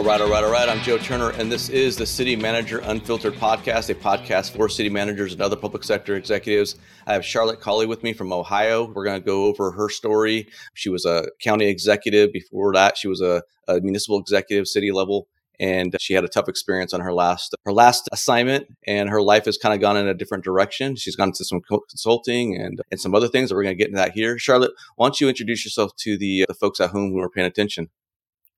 All right, all right, all right. I'm Joe Turner, and this is the City Manager Unfiltered podcast, a podcast for city managers and other public sector executives. I have Charlotte Colley with me from Ohio. We're going to go over her story. She was a county executive. Before that, she was a, a municipal executive, city level, and she had a tough experience on her last her last assignment and her life has kind of gone in a different direction she's gone into some consulting and and some other things that we're going to get into that here charlotte why don't you introduce yourself to the the folks at home who are paying attention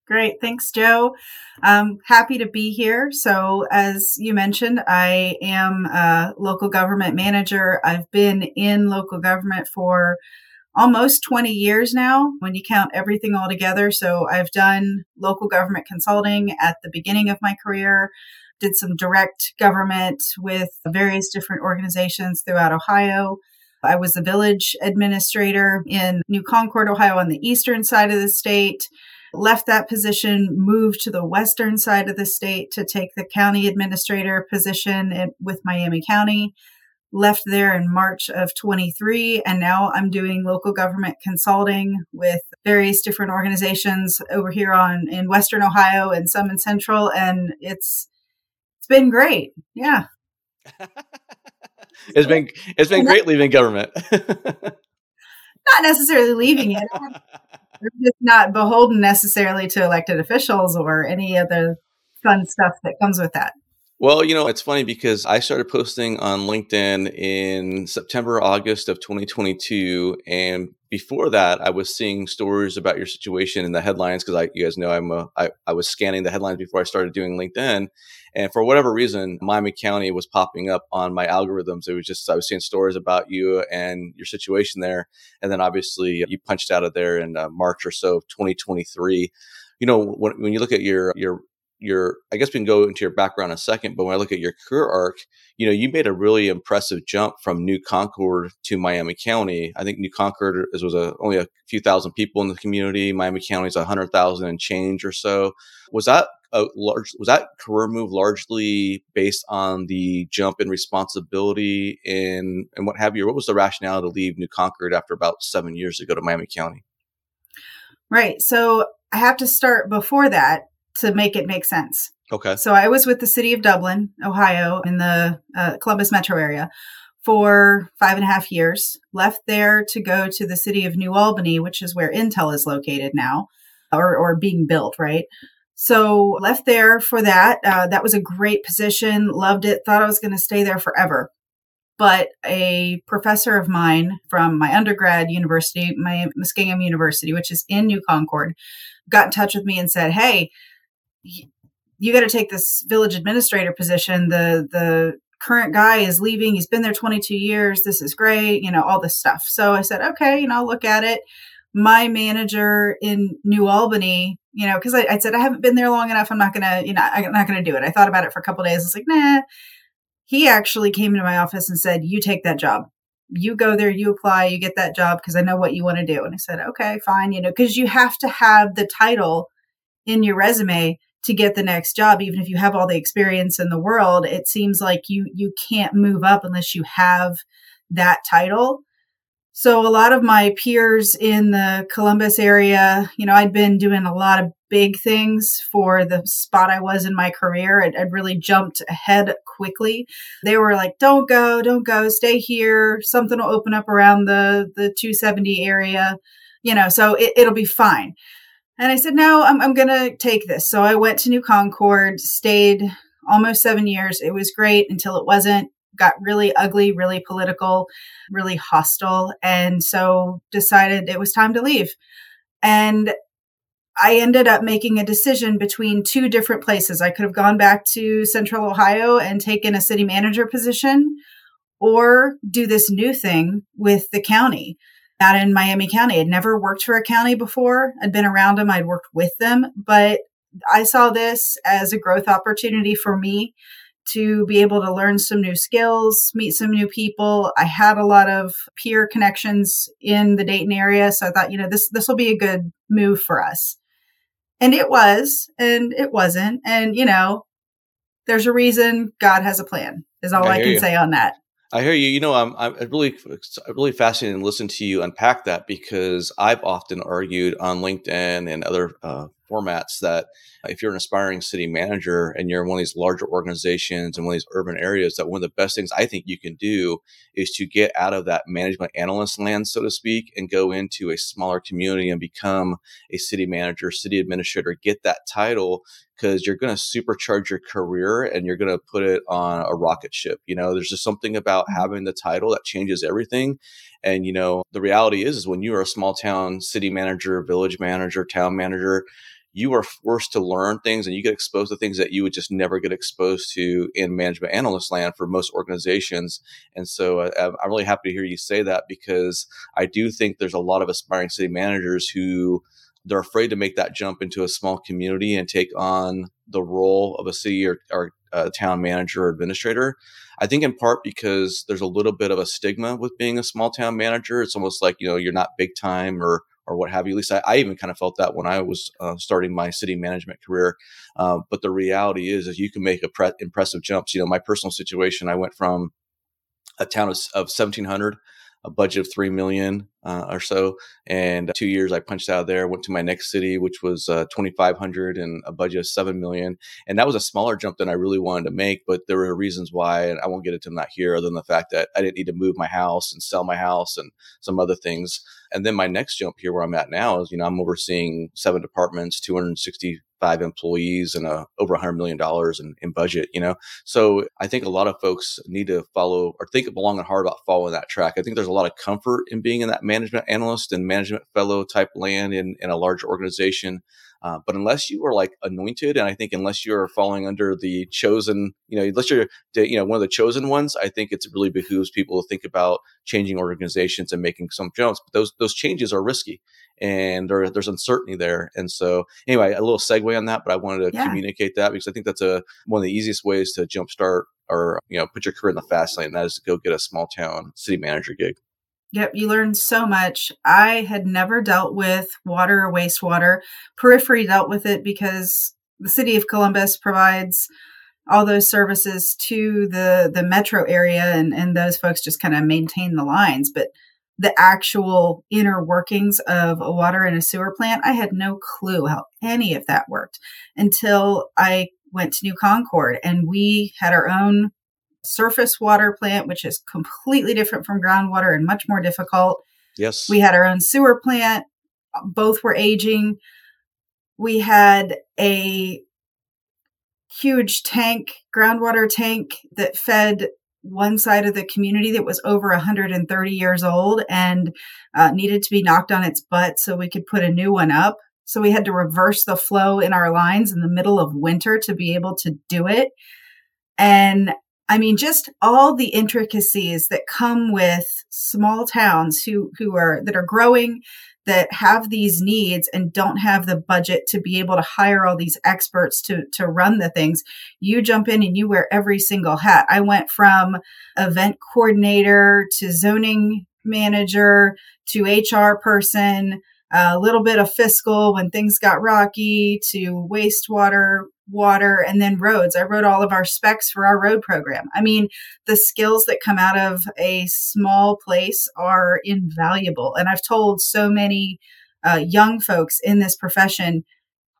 Great. Thanks, Joe. I'm happy to be here. So, as you mentioned, I am a local government manager. I've been in local government for almost 20 years now when you count everything all together. So, I've done local government consulting at the beginning of my career, did some direct government with various different organizations throughout Ohio. I was a village administrator in New Concord, Ohio, on the eastern side of the state left that position, moved to the western side of the state to take the county administrator position at, with Miami County. Left there in March of 23, and now I'm doing local government consulting with various different organizations over here on in Western Ohio and some in Central, and it's it's been great. Yeah. it's been it's been great leaving government. Not necessarily leaving it. They're just not beholden necessarily to elected officials or any other fun stuff that comes with that. Well, you know, it's funny because I started posting on LinkedIn in September, August of 2022. And before that, I was seeing stories about your situation in the headlines because I, you guys know, I'm a, I, I was scanning the headlines before I started doing LinkedIn. And for whatever reason, Miami County was popping up on my algorithms. It was just, I was seeing stories about you and your situation there. And then obviously you punched out of there in uh, March or so of 2023 you know when, when you look at your your your I guess we can go into your background in a second, but when I look at your career arc, you know, you made a really impressive jump from New Concord to Miami County. I think New Concord is, was a, only a few thousand people in the community. Miami County is a hundred thousand and change or so. Was that a large was that career move largely based on the jump in responsibility and and what have you? What was the rationale to leave New Concord after about seven years ago to Miami County? Right. So I have to start before that to make it make sense. Okay. So I was with the city of Dublin, Ohio, in the uh, Columbus metro area for five and a half years. Left there to go to the city of New Albany, which is where Intel is located now, or or being built, right? So left there for that. Uh, that was a great position. Loved it. Thought I was going to stay there forever. But a professor of mine from my undergrad university, my Muskingum University, which is in New Concord, got in touch with me and said, "Hey." You got to take this village administrator position. The the current guy is leaving. He's been there 22 years. This is great. You know, all this stuff. So I said, okay, you know, I'll look at it. My manager in New Albany, you know, because I, I, said I haven't been there long enough. I'm not gonna, you know, I'm not gonna do it. I thought about it for a couple days. I was like, nah. He actually came into my office and said, "You take that job. You go there. You apply. You get that job because I know what you want to do." And I said, "Okay, fine." You know, because you have to have the title in your resume to get the next job even if you have all the experience in the world it seems like you you can't move up unless you have that title so a lot of my peers in the Columbus area, you know, I'd been doing a lot of big things for the spot I was in my career. I'd, I'd, really jumped ahead quickly. They were like, "Don't go, don't go, stay here. Something will open up around the the 270 area, you know, so it, it'll be fine." And I said, no, I'm, I'm going to take this. So I went to New Concord, stayed almost seven years. It was great until it wasn't, got really ugly, really political, really hostile. And so decided it was time to leave. And I ended up making a decision between two different places. I could have gone back to Central Ohio and taken a city manager position or do this new thing with the county out in Miami County. I'd never worked for a county before. I'd been around them, I'd worked with them, but I saw this as a growth opportunity for me to be able to learn some new skills, meet some new people. I had a lot of peer connections in the Dayton area, so I thought, you know, this this will be a good move for us. And it was, and it wasn't. And you know, there's a reason God has a plan. Is all I, I can you. say on that. I hear you. You know, I'm I'm really really fascinated to listen to you unpack that because I've often argued on LinkedIn and other uh, formats that if you're an aspiring city manager and you're in one of these larger organizations and one of these urban areas, that one of the best things I think you can do is to get out of that management analyst land, so to speak, and go into a smaller community and become a city manager, city administrator, get that title because you're going to supercharge your career and you're going to put it on a rocket ship. You know, there's just something about mm-hmm. having the title that changes everything. And, you know, the reality is, is when you are a small town city manager, village manager, town manager, you are forced to learn things and you get exposed to things that you would just never get exposed to in management analyst land for most organizations. And so uh, I'm really happy to hear you say that because I do think there's a lot of aspiring city managers who they're afraid to make that jump into a small community and take on the role of a city or, or a town manager or administrator. I think in part because there's a little bit of a stigma with being a small town manager. It's almost like you know you're not big time or or what have you. At least I, I even kind of felt that when I was uh, starting my city management career. Uh, but the reality is, is you can make a pre- impressive jumps. You know, my personal situation, I went from a town of, of 1,700 a budget of three million uh, or so. And two years, I punched out there. Went to my next city, which was uh, twenty five hundred and a budget of seven million. And that was a smaller jump than I really wanted to make. But there were reasons why, and I won't get into them that here, other than the fact that I didn't need to move my house and sell my house and some other things. And then my next jump here, where I'm at now, is you know I'm overseeing seven departments, two hundred sixty five employees and a, over $100 million in, in budget, you know? So I think a lot of folks need to follow or think long and hard about following that track. I think there's a lot of comfort in being in that management analyst and management fellow type land in, in a large organization. Uh, but unless you are like anointed, and I think unless you're falling under the chosen, you know, unless you're, you know, one of the chosen ones, I think it's really behooves people to think about changing organizations and making some jumps. But those those changes are risky, and there, there's uncertainty there. And so, anyway, a little segue on that, but I wanted to yeah. communicate that because I think that's a one of the easiest ways to jumpstart or you know put your career in the fast lane. That is to go get a small town city manager gig. Yep, you learn so much. I had never dealt with water or wastewater. Periphery dealt with it because the city of Columbus provides all those services to the the metro area and and those folks just kind of maintain the lines but the actual inner workings of a water and a sewer plant i had no clue how any of that worked until i went to new concord and we had our own surface water plant, which is completely different from groundwater and much more difficult. Yes. We had our own sewer plant. Both were aging. We had a huge tank, groundwater tank that fed one side of the community that was over 130 years old and uh, needed to be knocked on its butt so we could put a new one up. So we had to reverse the flow in our lines in the middle of winter to be able to do it. And I mean, just all the intricacies that come with small towns who who are that are growing, that have these needs and don't have the budget to be able to hire all these experts to to run the things. You jump in and you wear every single hat. I went from event coordinator to zoning manager to HR person a little bit of fiscal when things got rocky to wastewater water and then roads. I wrote all of our specs for our road program. I mean the skills that come out of a small place are invaluable. And i've told so many uh, young folks in this profession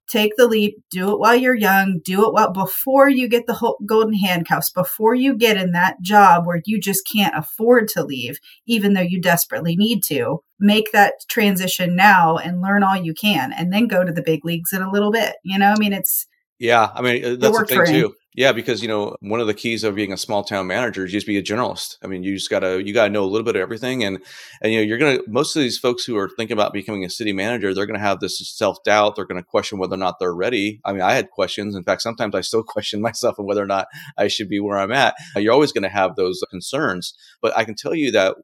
take the leap do it while you're young do it well before you get the golden handcuffs before you get in that job where you just can't afford to leave even though you desperately need to. Make that transition now and learn all you can and then go to the big leagues in a little bit you know? I mean it's yeah i mean uh, that's the thing too yeah, because you know one of the keys of being a small town manager is you just be a generalist. I mean, you just gotta you gotta know a little bit of everything, and and you know you're gonna most of these folks who are thinking about becoming a city manager, they're gonna have this self doubt. They're gonna question whether or not they're ready. I mean, I had questions. In fact, sometimes I still question myself on whether or not I should be where I'm at. You're always gonna have those concerns, but I can tell you that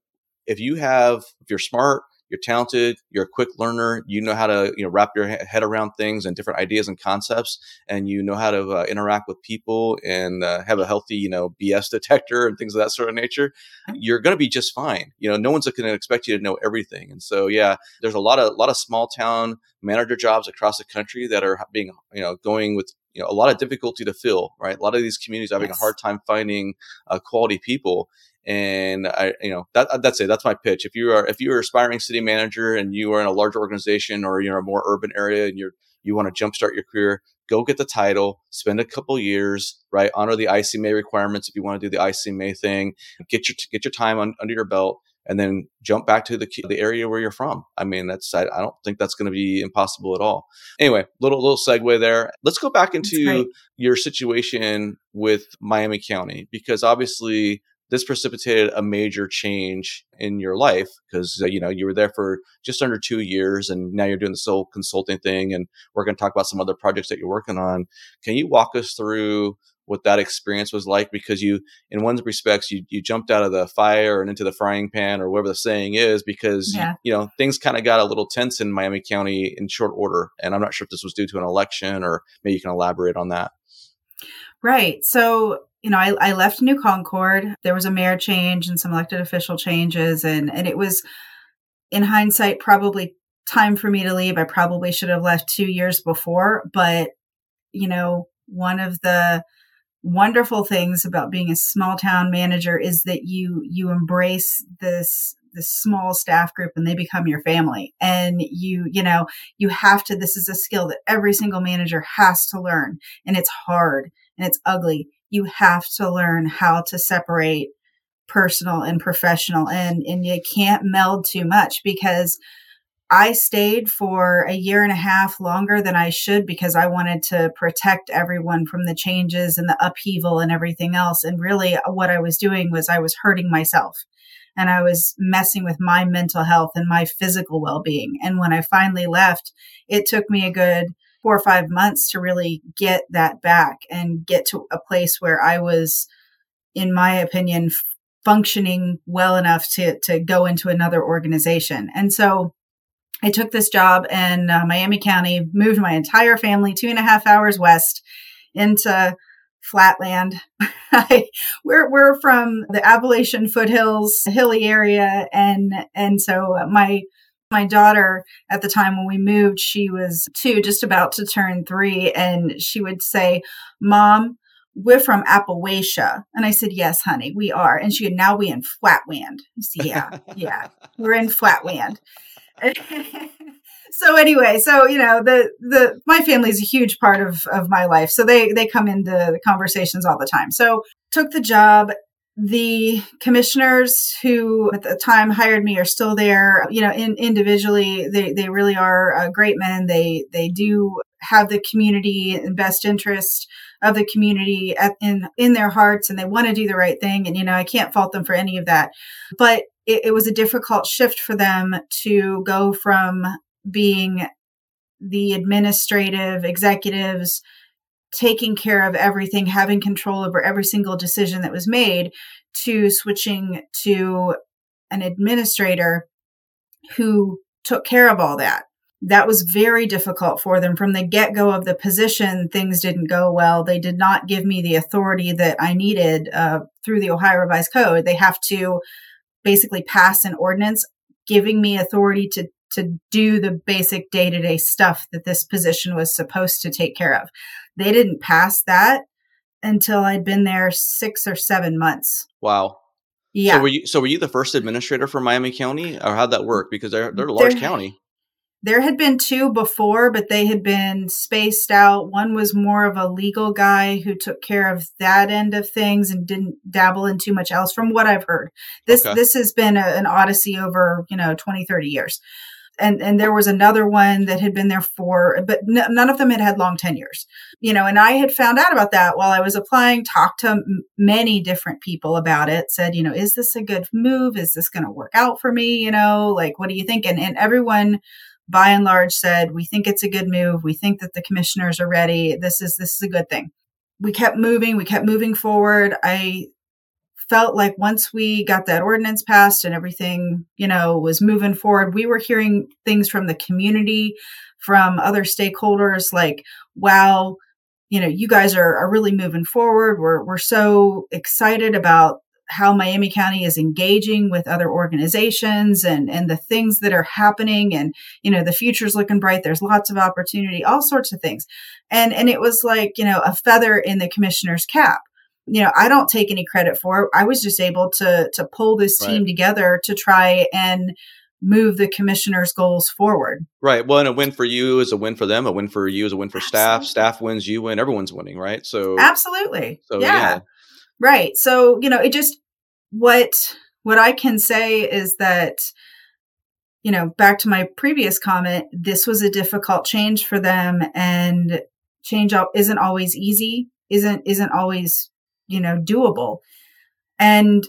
if you have if you're smart you're talented, you're a quick learner, you know how to you know wrap your head around things and different ideas and concepts, and you know how to uh, interact with people and uh, have a healthy you know BS detector and things of that sort of nature. You're going to be just fine. You know, no one's going to expect you to know everything, and so yeah, there's a lot of a lot of small town manager jobs across the country that are being you know going with you know a lot of difficulty to fill right a lot of these communities are having yes. a hard time finding uh, quality people and I, you know, that, that's it. That's my pitch. If you are, if you are aspiring city manager and you are in a large organization or you're a more urban area and you're, you want to jumpstart your career, go get the title, spend a couple years, right? Honor the ICMA requirements if you want to do the ICMA thing, get your get your time on, under your belt, and then jump back to the the area where you're from. I mean, that's I, I don't think that's going to be impossible at all. Anyway, little little segue there. Let's go back into your situation with Miami County because obviously this precipitated a major change in your life because uh, you know you were there for just under two years and now you're doing this whole consulting thing and we're going to talk about some other projects that you're working on can you walk us through what that experience was like because you in one respects you you jumped out of the fire and into the frying pan or whatever the saying is because yeah. you, you know things kind of got a little tense in Miami County in short order and I'm not sure if this was due to an election or maybe you can elaborate on that Right. So you know, I, I left New Concord. There was a mayor change and some elected official changes, and and it was, in hindsight, probably time for me to leave. I probably should have left two years before, but you know, one of the wonderful things about being a small town manager is that you you embrace this this small staff group and they become your family and you you know you have to this is a skill that every single manager has to learn and it's hard and it's ugly you have to learn how to separate personal and professional and and you can't meld too much because I stayed for a year and a half longer than I should because I wanted to protect everyone from the changes and the upheaval and everything else. And really, uh, what I was doing was I was hurting myself and I was messing with my mental health and my physical well being. And when I finally left, it took me a good four or five months to really get that back and get to a place where I was, in my opinion, functioning well enough to to go into another organization. And so I took this job in uh, Miami County, moved my entire family two and a half hours west into flatland. we're we're from the Appalachian foothills, hilly area, and and so my my daughter at the time when we moved, she was two, just about to turn three, and she would say, "Mom." We're from Appalachia. And I said, Yes, honey, we are. And she said, Now we in Flatland. I said, Yeah, yeah, we're in Flatland. so anyway, so you know, the the my family is a huge part of of my life. So they they come into the conversations all the time. So took the job the commissioners who at the time hired me are still there you know in, individually they, they really are uh, great men. They they do have the community and best interest of the community at, in in their hearts and they want to do the right thing and you know i can't fault them for any of that. But it, it was a difficult shift for them to go from being the administrative executives taking care of everything, having control over every single decision that was made, to switching to an administrator who took care of all that. That was very difficult for them from the get go of the position. Things didn't go well. They did not give me the authority that I needed uh, through the Ohio Revised Code. They have to basically pass an ordinance giving me authority to to do the basic day-to-day stuff that this position was supposed to take care of. They didn't pass that until I'd been there 6 or 7 months. Wow. Yeah. So were you so were you the first administrator for Miami County or how'd that work because they're they're a large there, county. There had been two before, but they had been spaced out. One was more of a legal guy who took care of that end of things and didn't dabble in too much else from what I've heard. This okay. this has been a, an odyssey over, you know, 20, 30 years. And and there was another one that had been there for but n- none of them had had long tenures. You know, and I had found out about that while I was applying, talked to m- many different people about it, said, you know, is this a good move? Is this going to work out for me, you know? Like what do you think? And and everyone by and large said we think it's a good move we think that the commissioners are ready this is this is a good thing we kept moving we kept moving forward i felt like once we got that ordinance passed and everything you know was moving forward we were hearing things from the community from other stakeholders like wow you know you guys are, are really moving forward. We're, we're so excited about how Miami County is engaging with other organizations and and the things that are happening and you know the future's looking bright. There's lots of opportunity all sorts of things. And and it was like you know a feather in the commissioner's cap you know I don't take any credit for it I was just able to to pull this team together to try and move the commissioner's goals forward. Right. Well, and a win for you is a win for them. A win for you is a win for Absolutely. staff. Staff wins, you win. Everyone's winning, right? So Absolutely. So, yeah. yeah. Right. So, you know, it just what what I can say is that you know, back to my previous comment, this was a difficult change for them and change up isn't always easy, isn't isn't always, you know, doable. And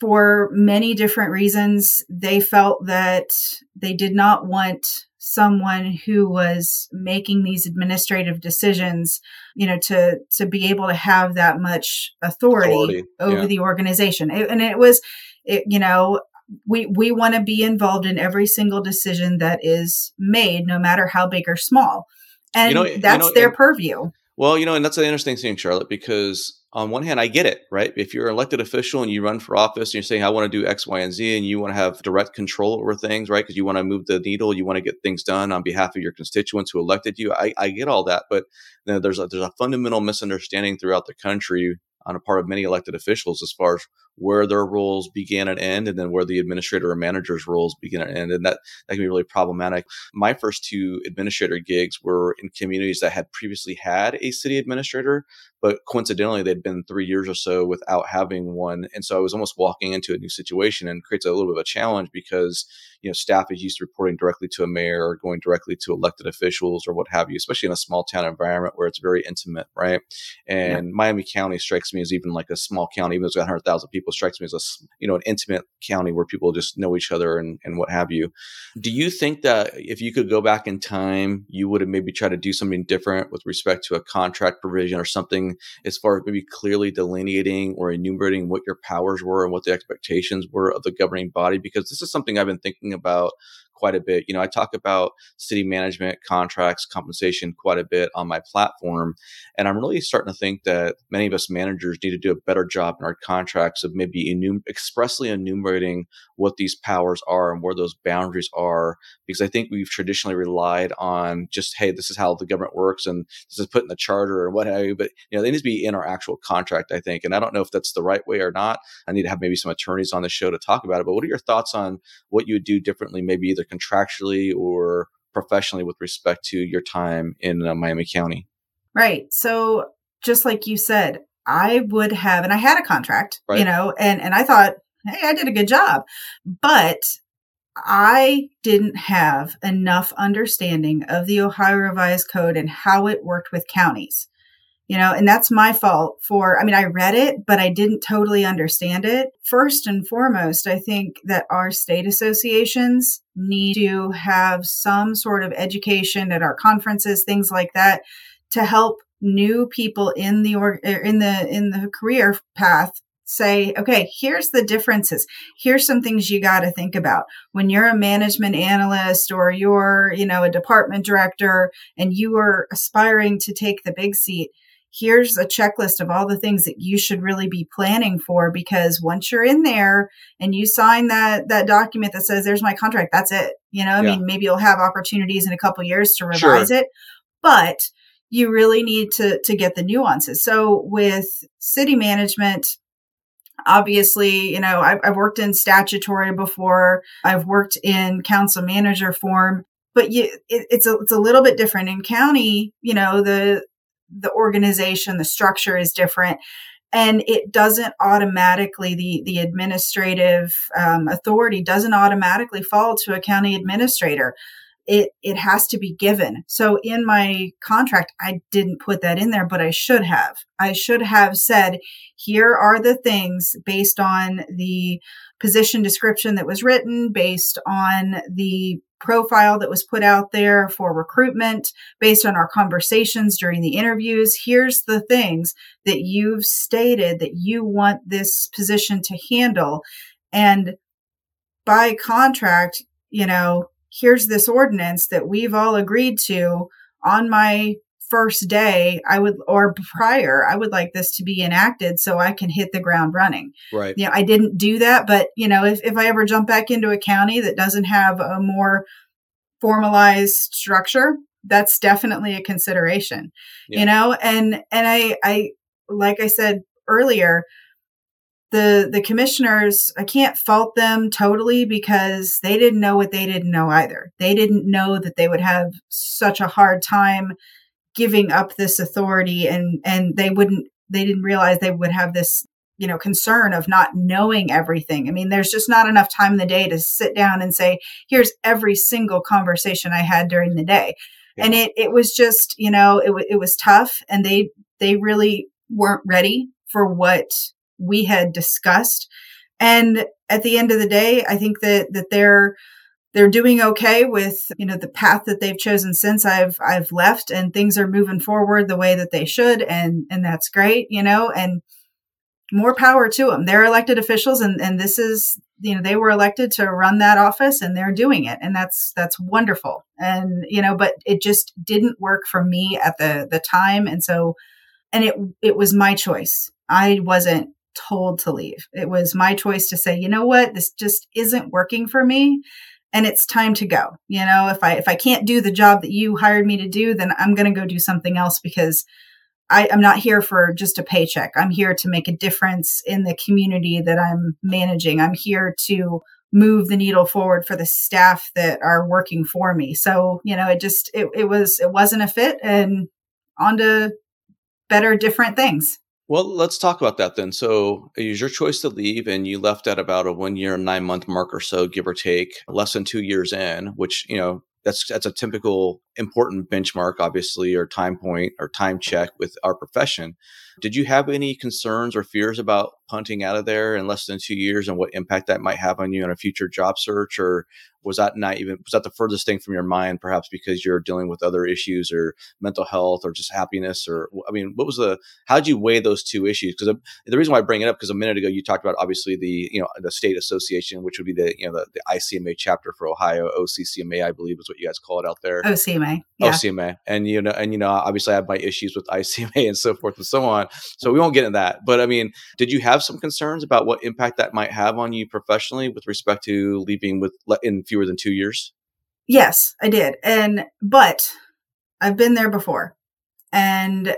for many different reasons, they felt that they did not want someone who was making these administrative decisions, you know, to to be able to have that much authority, authority. over yeah. the organization. It, and it was, it, you know, we we want to be involved in every single decision that is made, no matter how big or small, and you know, that's you know, their and, purview. Well, you know, and that's an interesting thing, Charlotte, because on one hand, I get it, right? If you're an elected official and you run for office and you're saying, I want to do X, Y, and Z, and you want to have direct control over things, right? Because you want to move the needle, you want to get things done on behalf of your constituents who elected you. I, I get all that. But you know, there's, a, there's a fundamental misunderstanding throughout the country on a part of many elected officials as far as where their roles begin and end, and then where the administrator or manager's roles begin and end. And that, that can be really problematic. My first two administrator gigs were in communities that had previously had a city administrator, but coincidentally, they'd been three years or so without having one. And so I was almost walking into a new situation and creates a little bit of a challenge because, you know, staff is used to reporting directly to a mayor or going directly to elected officials or what have you, especially in a small town environment where it's very intimate, right? And yeah. Miami County strikes me as even like a small county, even though it's got 100,000 people, strikes me as a, you know, an intimate county where people just know each other and, and what have you. Do you think that if you could go back in time, you would have maybe tried to do something different with respect to a contract provision or something as far as maybe clearly delineating or enumerating what your powers were and what the expectations were of the governing body? Because this is something I've been thinking about quite a bit. You know, I talk about city management, contracts, compensation quite a bit on my platform. And I'm really starting to think that many of us managers need to do a better job in our contracts of maybe enum- expressly enumerating what these powers are and where those boundaries are. Because I think we've traditionally relied on just, hey, this is how the government works and this is put in the charter or what have you. But, you know, they need to be in our actual contract, I think. And I don't know if that's the right way or not. I need to have maybe some attorneys on the show to talk about it. But what are your thoughts on what you would do differently, maybe either contractually or professionally with respect to your time in uh, Miami County? Right. So just like you said, I would have, and I had a contract, right. you know, and, and I thought, hey, I did a good job. But I didn't have enough understanding of the Ohio Revised Code and how it worked with counties you know, and that's my fault for, I mean, I read it, but I didn't totally understand it. First and foremost, I think that our state associations need to have some sort of education at our conferences, things like that, to help new people in the or er, in the in the career path say okay here's the differences here's some things you got to think about when you're a management analyst or you're you know a department director and you are aspiring to take the big seat here's a checklist of all the things that you should really be planning for because once you're in there and you sign that that document that says there's my contract that's it you know i yeah. mean maybe you'll have opportunities in a couple years to revise sure. it but you really need to to get the nuances so with city management obviously you know I've, I've worked in statutory before i've worked in council manager form but you, it, it's a it's a little bit different in county. You know, the the organization, the structure is different. And it doesn't automatically, the, the administrative um, authority doesn't automatically fall to a county administrator. It, it has to be given. So in my contract, I didn't put that in there, but I should have. I should have said, here are the things based on the position description that was written, based on the profile that was put out there for recruitment based on our conversations during the interviews. Here's the things that you've stated that you want this position to handle. And by contract, you know, here's this ordinance that we've all agreed to on my first day i would or prior i would like this to be enacted so i can hit the ground running. Right. Yeah you know, i didn't do that but you know if, if i ever jump back into a county that doesn't have a more formalized structure that's definitely a consideration yeah. you know? And and i i like i said earlier the the commissioners i can't fault them totally because they didn't know what they didn't know either. They didn't know that they would have such a hard time giving up this authority and and they wouldn't they didn't realize they would have this you know concern of not knowing everything. I mean there's just not enough time in the day to sit down and say here's every single conversation i had during the day. Yeah. and it it was just you know it, it was tough and they they really weren't ready for what we had discussed. And at the end of the day i think that that they're they're doing okay with you know the path that they've chosen since I've I've left and things are moving forward the way that they should and and that's great you know and more power to them they're elected officials and and this is you know they were elected to run that office and they're doing it and that's that's wonderful. And you know but it just didn't work for me at the the time and so and it it was my choice. I wasn't told to leave. It was my choice to say you know what? This just isn't working for me and it's time to go. You know if i if i can't do the job that you hired me to do then i'm going to go do something else because I, i'm not here for just a paycheck. I'm here to make a difference in the community that i'm managing. I'm here to move the needle forward for the staff that are working for me. So you know it just it, it was it wasn't a fit and on to better different things well, let's talk about that then. So, it was your choice to leave, and you left at about a one year, nine month mark or so, give or take, less than two years in, which, you know, that's that's a typical important benchmark obviously or time point or time check with our profession did you have any concerns or fears about punting out of there in less than two years and what impact that might have on you in a future job search? Or was that not even was that the furthest thing from your mind perhaps because you're dealing with other issues or mental health or just happiness or i mean what was the how did you weigh those two issues? Because um, the reason why i bring it up because a minute ago you talked about obviously the you know the state association which would be the you know the, the icma chapter for ohio occma i believe is what you guys call it out there. Ocma yeah. ocma and you know and you know obviously i have my issues with icma and so forth and so on so we won't get into that but i mean did you have some concerns about what impact that might have on you professionally with respect to leaving with in fewer than two years? Yes, I did. And, but I've been there before. And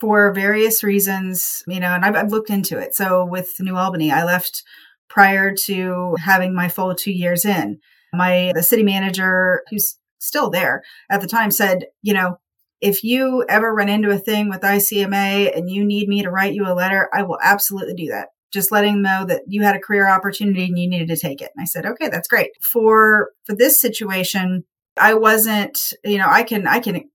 for various reasons, you know, and I've, I've looked into it. So with New Albany, I left prior to having my full two years in. My, the city manager who's still there at the time said, you know, if you ever run into a thing with ICMA and you need me to write you a letter, I will absolutely do that just letting them know that you had a career opportunity and you needed to take it. And I said, okay, that's great. For for this situation, I wasn't, you know, I can I can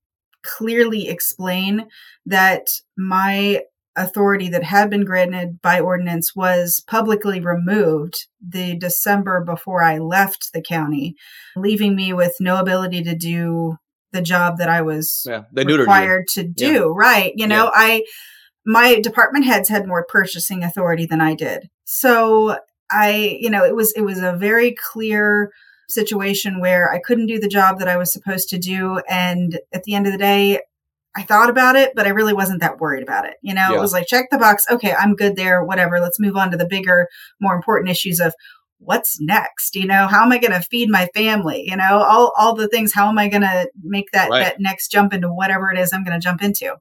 clearly explain that my authority that had been granted by ordinance was publicly removed the December before I left the county, leaving me with no ability to do the job that I was yeah, required to do. Yeah. Right. You know, yeah. I my department heads had more purchasing authority than I did. So I, you know, it was it was a very clear situation where I couldn't do the job that I was supposed to do and at the end of the day I thought about it, but I really wasn't that worried about it. You know, yeah. it was like check the box, okay, I'm good there, whatever. Let's move on to the bigger, more important issues of what's next you know how am i going to feed my family you know all all the things how am i going to make that right. that next jump into whatever it is i'm going to jump into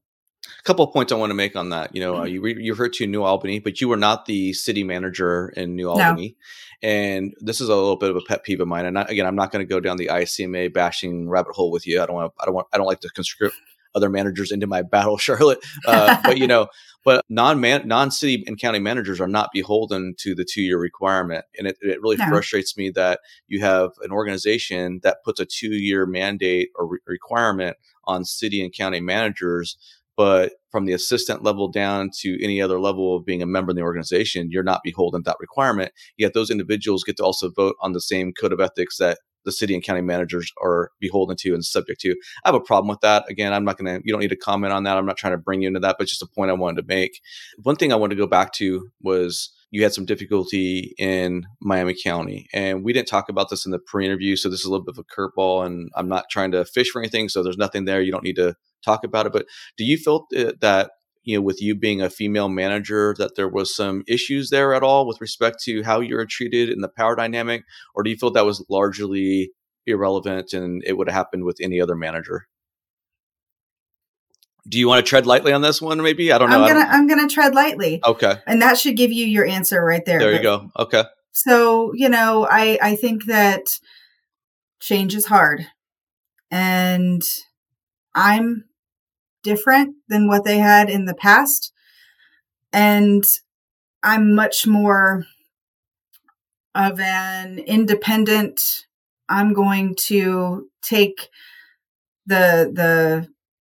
a couple of points I want to make on that. You know, uh, mm-hmm. you re- you referred to New Albany, but you were not the city manager in New Albany. No. And this is a little bit of a pet peeve of mine. And I, again, I'm not going to go down the ICMA bashing rabbit hole with you. I don't want. I don't want. I don't like to conscript other managers into my battle, Charlotte. Uh, but you know, but non non city and county managers are not beholden to the two year requirement, and it, it really no. frustrates me that you have an organization that puts a two year mandate or re- requirement on city and county managers but from the assistant level down to any other level of being a member in the organization, you're not beholden to that requirement. Yet those individuals get to also vote on the same code of ethics that the city and county managers are beholden to and subject to. I have a problem with that. Again, I'm not going to, you don't need to comment on that. I'm not trying to bring you into that, but just a point I wanted to make. One thing I wanted to go back to was you had some difficulty in Miami County. And we didn't talk about this in the pre interview. So this is a little bit of a curveball, and I'm not trying to fish for anything. So there's nothing there. You don't need to talk about it. But do you feel uh, that you know with you being a female manager that there was some issues there at all with respect to how you were treated in the power dynamic, or do you feel that was largely irrelevant and it would have happened with any other manager? Do you want to tread lightly on this one? Maybe I don't know. I'm gonna I'm gonna tread lightly. Okay. And that should give you your answer right there. There you go. Okay. So you know, I I think that change is hard, and I'm different than what they had in the past, and I'm much more of an independent. I'm going to take the the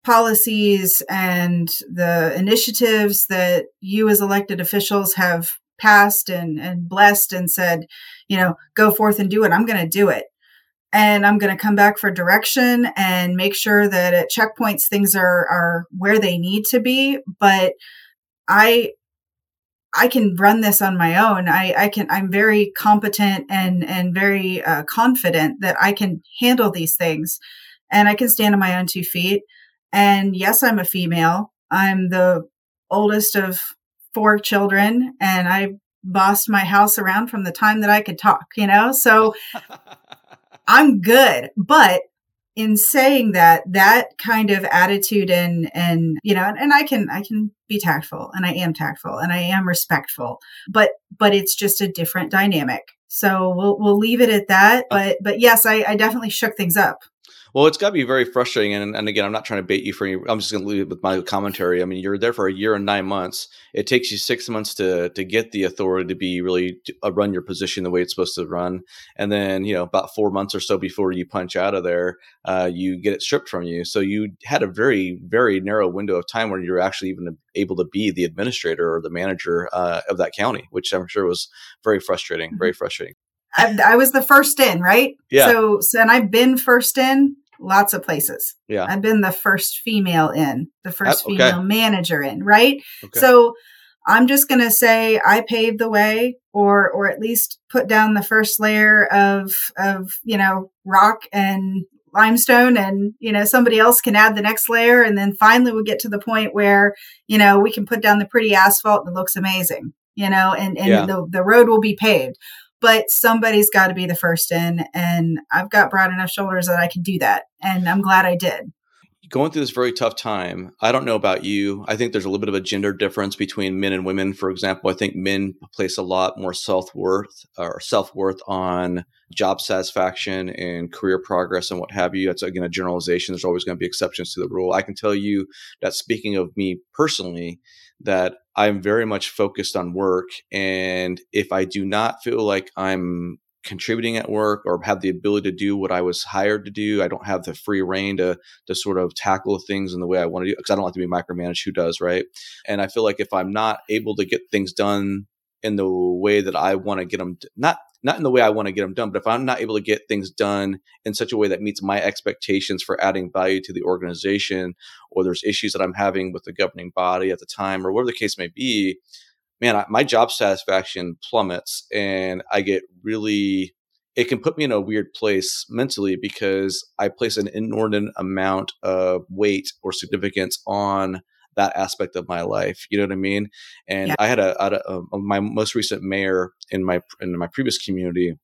policies and the initiatives that you as elected officials have passed and, and blessed and said, you know, go forth and do it. I'm going to do it. And I'm going to come back for direction and make sure that at checkpoints things are, are where they need to be. But I, I can run this on my own. I, I can, I'm very competent and, and very uh, confident that I can handle these things and I can stand on my own two feet. And yes, I'm a female. I'm the oldest of four children and I bossed my house around from the time that I could talk, you know? So I'm good. But in saying that, that kind of attitude and, and, you know, and I can, I can be tactful and I am tactful and I am respectful, but, but it's just a different dynamic. So we'll, we'll leave it at that. But, but yes, I, I definitely shook things up. Well, it's got to be very frustrating. And, and again, I'm not trying to bait you for any, I'm just going to leave it with my commentary. I mean, you're there for a year and nine months. It takes you six months to to get the authority to be really to, uh, run your position the way it's supposed to run. And then, you know, about four months or so before you punch out of there, uh, you get it stripped from you. So you had a very, very narrow window of time where you're actually even able to be the administrator or the manager uh, of that county, which I'm sure was very frustrating, very mm-hmm. frustrating. I, I, was the first in, right? Yeah. So, so, and I've been first in lots of places. Yeah. I've been the first female in, the first uh, okay. female manager in, right? Okay. So I'm just going to say I paved the way or or at least put down the first layer of of, you know, rock and limestone and you know somebody else can add the next layer and then finally we'll get to the point where you know we can put down the pretty asphalt and it looks amazing you know and and yeah. the, the road will be paved but somebody's got to be the first in and i've got broad enough shoulders that i can do that and i'm glad i did going through this very tough time i don't know about you. I think there's a little bit of a gender difference between men and women. For example i think men place a lot more self-worth or self-worth on job satisfaction and career progress and what have you. That's again a generalization. There's always going to be exceptions to the rule. I can tell you that speaking of me personally that I'm very much focused on work. And if I do not feel like I'm contributing at work or have the ability to do what I was hired to do, I don't have the free reign to to sort of tackle things in the way I want to do because I don't like to be micromanaged. Who does, right? And I feel like if I'm not able to get things done in the way that I want to get them, not not in the way I want to get them done, but if I'm not able to get things done in such a way that meets my expectations for adding value to the organization, or there's issues that I'm having with the governing body at the time, or whatever the case may be, man, I, my job satisfaction plummets, and I get really. It can put me in a weird place mentally because I place an inordinate amount of weight or significance on that aspect of my life. You know what I mean? And yeah. I had a, a, a, um, my most recent mayor in my in my previous community.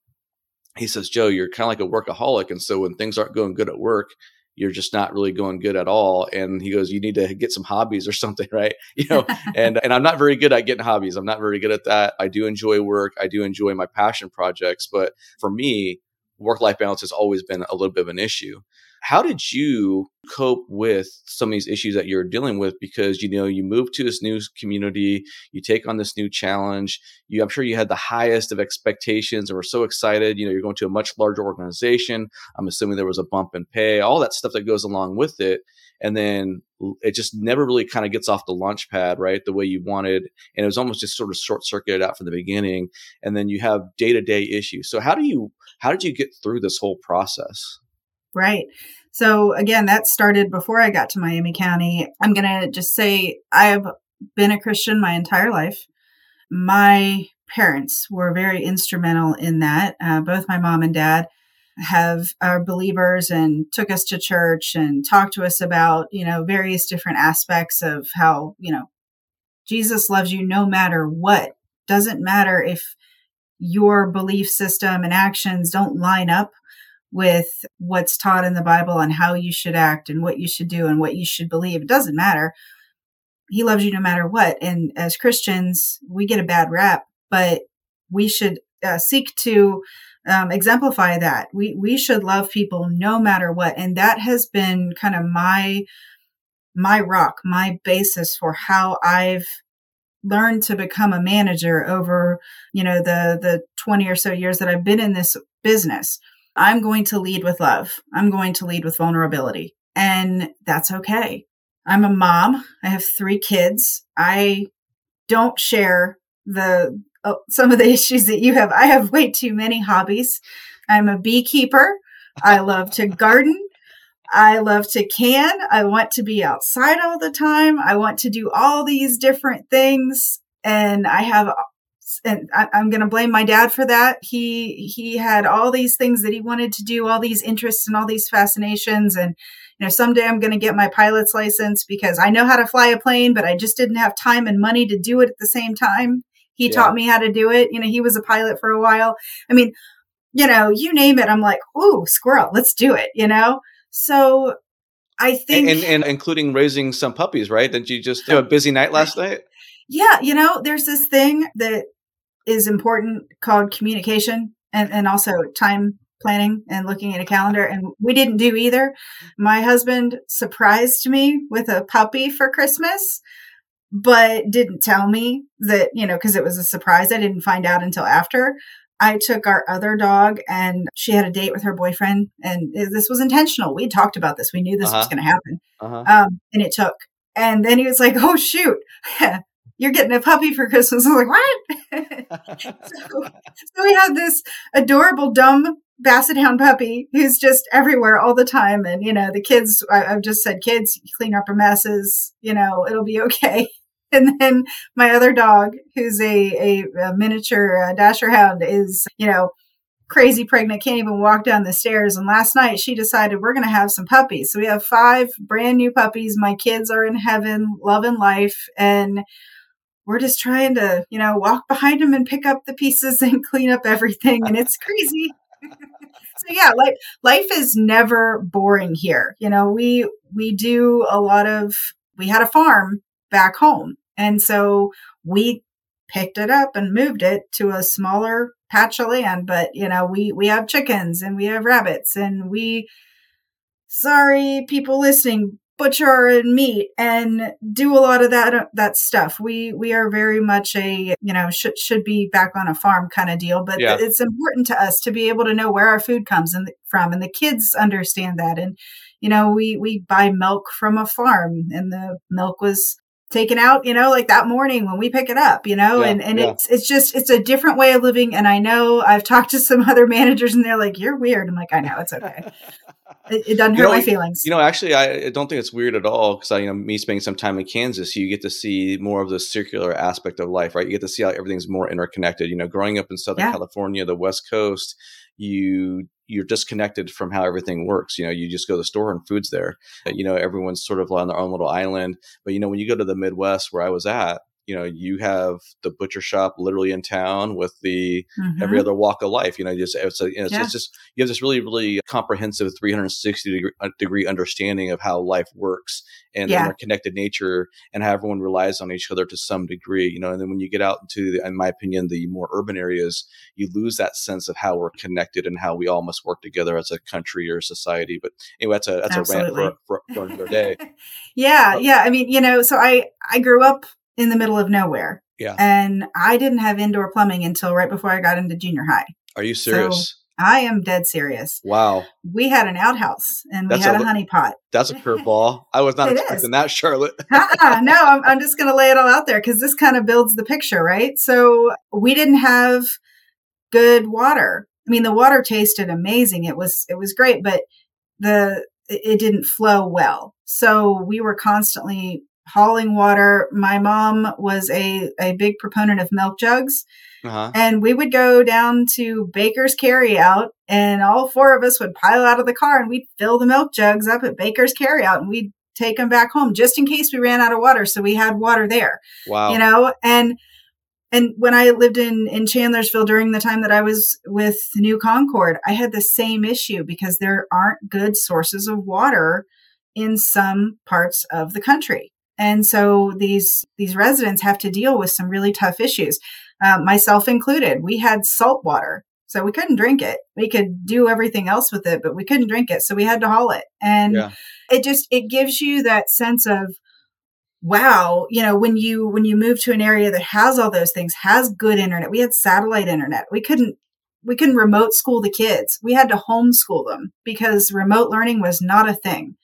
He says, "Joe, you're kind of like a workaholic, and so when things aren't going good at work." You're just not really going good at all. And he goes, You need to get some hobbies or something, right? You know, and and I'm not very good at getting hobbies. I'm not very good at that. I do enjoy work. I do enjoy my passion projects. But for me, work life balance has always been a little bit of an issue. How did you cope with some of these issues that you're dealing with? Because you know you move to this new community, you take on this new challenge. You, I'm sure you had the highest of expectations and were so excited. You know, you're going to a much larger organization. I'm assuming there was a bump in pay, all that stuff that goes along with it and then it just never really kind of gets off the launch pad right the way you wanted and it was almost just sort of short circuited out from the beginning and then you have day-to-day issues so how do you how did you get through this whole process Right. So again, that started before I got to Miami County. I'm going to just say I've been a Christian my entire life. My parents were very instrumental in that. Uh, both my mom and dad have are believers and took us to church and talked to us about you know various different aspects of how you know Jesus loves you no matter what. Doesn't matter if your belief system and actions don't line up with what's taught in the Bible and how you should act and what you should do and what you should believe. It doesn't matter. He loves you no matter what. And as Christians, we get a bad rap, but we should uh, seek to um, exemplify that. We we should love people no matter what, and that has been kind of my my rock, my basis for how I've learned to become a manager over you know the the 20 or so years that I've been in this business. I'm going to lead with love. I'm going to lead with vulnerability, and that's okay. I'm a mom. I have three kids. I don't share the oh, some of the issues that you have. I have way too many hobbies. I'm a beekeeper. I love to garden. I love to can. I want to be outside all the time. I want to do all these different things. And I have, and I, am going to blame my dad for that. He, he had all these things that he wanted to do, all these interests and all these fascinations. And, you know, someday I'm going to get my pilot's license because I know how to fly a plane, but I just didn't have time and money to do it at the same time. He yeah. taught me how to do it. You know, he was a pilot for a while. I mean, you know, you name it, I'm like, ooh, squirrel, let's do it, you know? So I think. And, and, and including raising some puppies, right? Did you just have a busy night last night? Yeah. You know, there's this thing that is important called communication and, and also time planning and looking at a calendar and we didn't do either. My husband surprised me with a puppy for Christmas but didn't tell me that, you know, because it was a surprise. I didn't find out until after. I took our other dog and she had a date with her boyfriend. And this was intentional. We talked about this. We knew this uh-huh. was going to happen. Uh-huh. Um, and it took. And then he was like, oh, shoot. You're getting a puppy for Christmas. I was like, what? so, so we had this adorable, dumb basset hound puppy who's just everywhere all the time. And, you know, the kids, I, have just said, kids, clean up your messes, you know, it'll be okay. and then my other dog, who's a, a, a miniature uh, dasher hound, is, you know, crazy pregnant, can't even walk down the stairs. And last night she decided we're going to have some puppies. So we have five brand new puppies. My kids are in heaven, loving life. And we're just trying to, you know, walk behind them and pick up the pieces and clean up everything. And it's crazy. so yeah, life life is never boring here. You know, we we do a lot of we had a farm back home and so we picked it up and moved it to a smaller patch of land. But, you know, we, we have chickens and we have rabbits and we, sorry, people listening, butcher and meat and do a lot of that that stuff. We we are very much a you know should should be back on a farm kind of deal, but yeah. it's important to us to be able to know where our food comes and from, and the kids understand that. And you know we we buy milk from a farm, and the milk was taken out, you know, like that morning when we pick it up, you know, yeah, and, and yeah. it's, it's just, it's a different way of living. And I know I've talked to some other managers and they're like, you're weird. I'm like, I know it's okay. it, it, doesn't hurt know, my feelings. You know, actually, I don't think it's weird at all. Cause I, you know, me spending some time in Kansas, you get to see more of the circular aspect of life, right? You get to see how everything's more interconnected, you know, growing up in Southern yeah. California, the West coast, you you're disconnected from how everything works. You know, you just go to the store and food's there. You know, everyone's sort of on their own little island. But you know, when you go to the Midwest where I was at, you know you have the butcher shop literally in town with the mm-hmm. every other walk of life you know just it's, a, you know, it's, yeah. it's, just you have this really really comprehensive 360 degree, uh, degree understanding of how life works and yeah. the connected nature and how everyone relies on each other to some degree you know and then when you get out into the, in my opinion the more urban areas you lose that sense of how we're connected and how we all must work together as a country or society but anyway that's a that's Absolutely. a rant for, for, for another day yeah but, yeah i mean you know so i i grew up in the middle of nowhere. Yeah. And I didn't have indoor plumbing until right before I got into junior high. Are you serious? So I am dead serious. Wow. We had an outhouse and we that's had a, a honey pot. That's a curveball. I was not expecting is. that, Charlotte. uh-uh, no, I'm, I'm just going to lay it all out there because this kind of builds the picture, right? So we didn't have good water. I mean, the water tasted amazing. It was, it was great, but the, it didn't flow well. So we were constantly hauling water. My mom was a, a big proponent of milk jugs. Uh-huh. And we would go down to Baker's Carryout, and all four of us would pile out of the car and we'd fill the milk jugs up at Baker's Carryout and we'd take them back home just in case we ran out of water. So we had water there. Wow. You know, and And when I lived in, in Chandlersville during the time that I was with New Concord, I had the same issue because there aren't good sources of water in some parts of the country. And so these, these residents have to deal with some really tough issues, uh, myself included. We had salt water, so we couldn't drink it. We could do everything else with it, but we couldn't drink it. So we had to haul it. And yeah. it just, it gives you that sense of, wow you know when you when you move to an area that has all those things has good internet we had satellite internet we couldn't we couldn't remote school the kids we had to homeschool them because remote learning was not a thing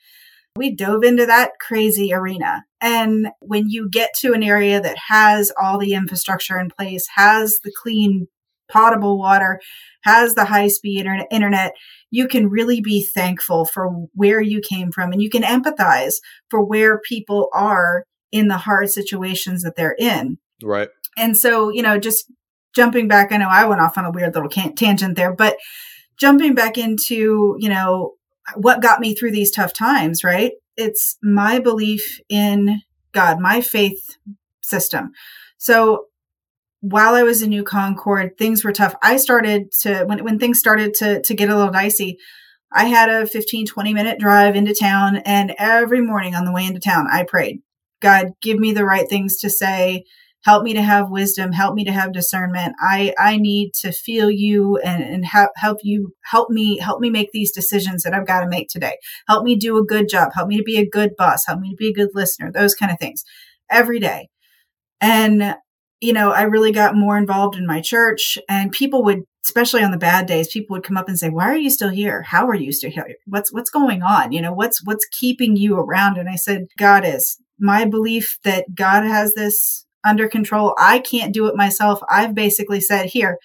we dove into that crazy arena and when you get to an area that has all the infrastructure in place has the clean potable water has the high speed internet, you can really be thankful for where you came from and you can empathize for where people are in the hard situations that they're in. Right. And so, you know, just jumping back, I know I went off on a weird little can- tangent there, but jumping back into, you know, what got me through these tough times, right? It's my belief in God, my faith system. So while I was in New Concord, things were tough. I started to when when things started to to get a little dicey. I had a 15 20 minute drive into town and every morning on the way into town I prayed. God, give me the right things to say. Help me to have wisdom. Help me to have discernment. I, I need to feel you and, and help, help you, help me, help me make these decisions that I've got to make today. Help me do a good job. Help me to be a good boss. Help me to be a good listener. Those kind of things every day. And you know, I really got more involved in my church and people would, especially on the bad days, people would come up and say, why are you still here? How are you still here? What's, what's going on? You know, what's, what's keeping you around? And I said, God is my belief that God has this under control. I can't do it myself. I've basically said, here,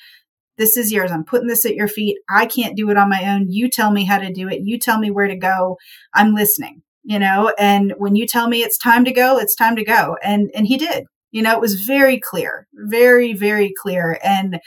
this is yours. I'm putting this at your feet. I can't do it on my own. You tell me how to do it. You tell me where to go. I'm listening, you know, and when you tell me it's time to go, it's time to go. And, and he did you know, it was very clear, very, very clear. And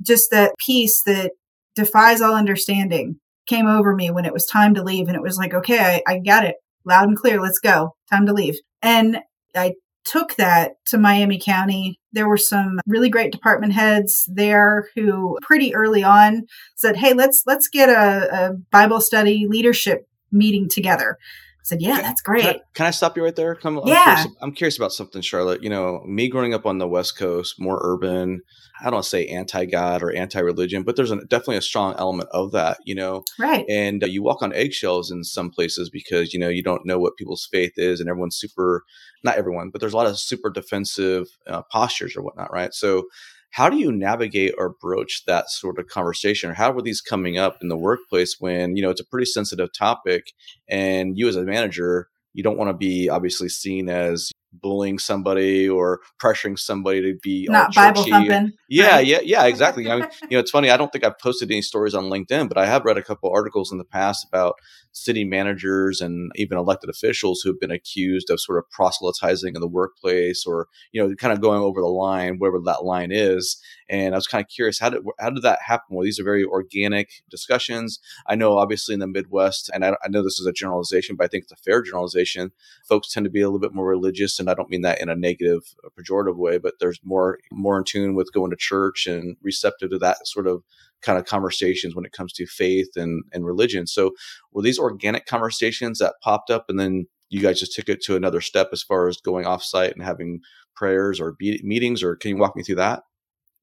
just that peace that defies all understanding came over me when it was time to leave. And it was like, okay, I, I got it loud and clear. Let's go. Time to leave. And I took that to Miami County. There were some really great department heads there who pretty early on said, Hey, let's, let's get a, a Bible study leadership meeting together said, "Yeah, that's great." Can I, can I stop you right there? I'm, yeah. I'm curious, I'm curious about something, Charlotte. You know, me growing up on the West Coast, more urban. I don't say anti-God or anti-religion, but there's a, definitely a strong element of that. You know, right? And uh, you walk on eggshells in some places because you know you don't know what people's faith is, and everyone's super. Not everyone, but there's a lot of super defensive uh, postures or whatnot, right? So how do you navigate or broach that sort of conversation? Or how are these coming up in the workplace when you know it's a pretty sensitive topic and you as a manager you don't want to be obviously seen as bullying somebody or pressuring somebody to be not Bible thumping. Yeah, yeah, yeah, exactly. I mean, you know, it's funny. I don't think I've posted any stories on LinkedIn, but I have read a couple articles in the past about city managers and even elected officials who've been accused of sort of proselytizing in the workplace or you know, kind of going over the line, whatever that line is. And I was kind of curious how did how did that happen? Well, these are very organic discussions. I know, obviously, in the Midwest, and I, I know this is a generalization, but I think it's a fair generalization. Folks tend to be a little bit more religious and I don't mean that in a negative, uh, pejorative way, but there's more more in tune with going to church and receptive to that sort of kind of conversations when it comes to faith and and religion. So were these organic conversations that popped up, and then you guys just took it to another step as far as going offsite and having prayers or be- meetings, or can you walk me through that?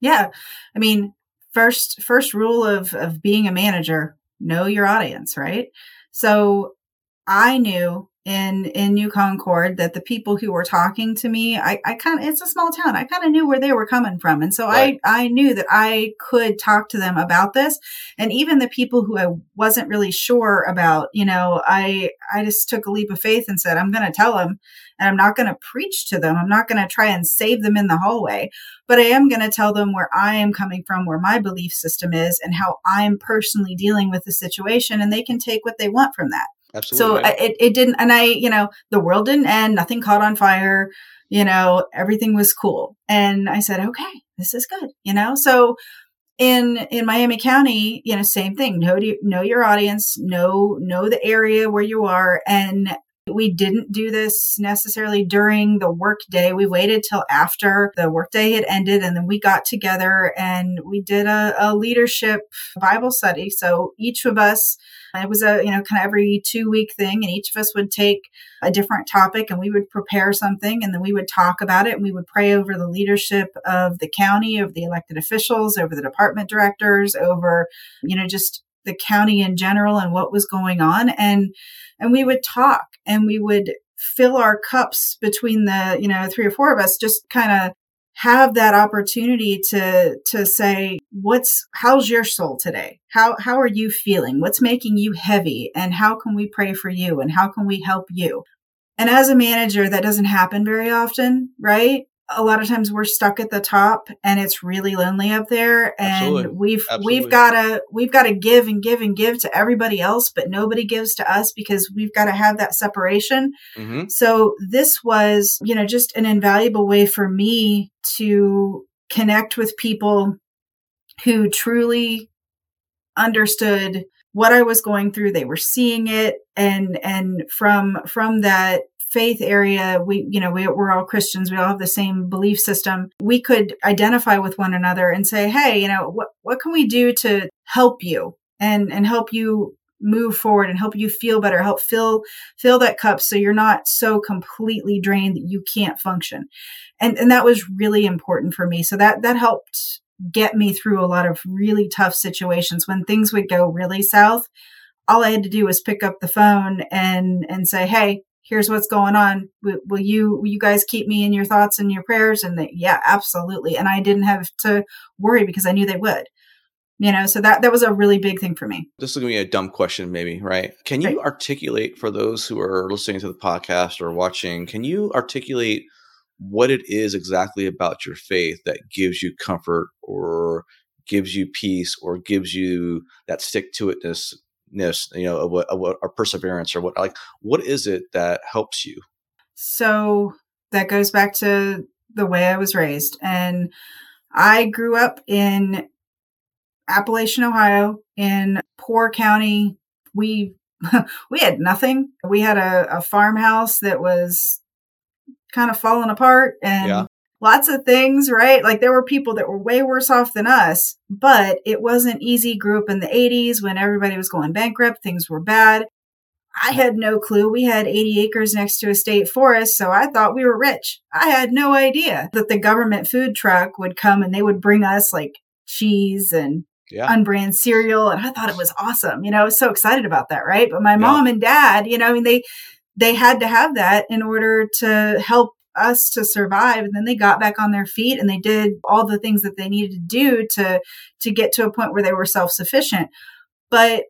Yeah, I mean, first first rule of of being a manager: know your audience, right? So I knew in in New Concord that the people who were talking to me, I, I kind of it's a small town. I kind of knew where they were coming from, and so right. I I knew that I could talk to them about this, and even the people who I wasn't really sure about, you know, I I just took a leap of faith and said I'm going to tell them, and I'm not going to preach to them. I'm not going to try and save them in the hallway, but I am going to tell them where I am coming from, where my belief system is, and how I'm personally dealing with the situation, and they can take what they want from that. Absolutely. So it, it didn't, and I, you know, the world didn't end, nothing caught on fire, you know, everything was cool. And I said, okay, this is good, you know? So in, in Miami County, you know, same thing, know, know your audience, know, know the area where you are. And We didn't do this necessarily during the workday. We waited till after the workday had ended and then we got together and we did a, a leadership Bible study. So each of us it was a, you know, kind of every two week thing, and each of us would take a different topic and we would prepare something and then we would talk about it and we would pray over the leadership of the county, of the elected officials, over the department directors, over, you know, just the county in general and what was going on. And, and we would talk and we would fill our cups between the, you know, three or four of us, just kind of have that opportunity to to say what's how's your soul today? How how are you feeling? What's making you heavy? And how can we pray for you? And how can we help you? And as a manager that doesn't happen very often right a lot of times we're stuck at the top and it's really lonely up there and Absolutely. we've Absolutely. we've got to we've got to give and give and give to everybody else but nobody gives to us because we've got to have that separation mm-hmm. so this was you know just an invaluable way for me to connect with people who truly understood what I was going through they were seeing it and and from from that faith area, we, you know, we, we're all Christians. We all have the same belief system. We could identify with one another and say, Hey, you know, what, what can we do to help you and, and help you move forward and help you feel better, help fill, fill that cup so you're not so completely drained that you can't function. And, and that was really important for me. So that, that helped get me through a lot of really tough situations when things would go really south all I had to do was pick up the phone and and say, "Hey, here's what's going on. Will, will, you will you guys keep me in your thoughts and your prayers? And they, yeah, absolutely. And I didn't have to worry because I knew they would. You know, so that that was a really big thing for me. This is going to be a dumb question, maybe, right? Can you right. articulate for those who are listening to the podcast or watching? Can you articulate what it is exactly about your faith that gives you comfort or gives you peace or gives you that stick to itness ness you know a, a, a perseverance or what like what is it that helps you? So that goes back to the way i was raised and i grew up in appalachian ohio in poor county. We we had nothing. We had a, a farmhouse that was kind of falling apart and yeah lots of things, right? Like there were people that were way worse off than us, but it wasn't easy. Grew up in the 80s when everybody was going bankrupt, things were bad. I had no clue. We had 80 acres next to a state forest, so I thought we were rich. I had no idea that the government food truck would come and they would bring us like cheese and yeah. unbrand cereal and I thought it was awesome. You know, I was so excited about that, right? But my yeah. mom and dad, you know, I mean they they had to have that in order to help us to survive and then they got back on their feet and they did all the things that they needed to do to to get to a point where they were self-sufficient but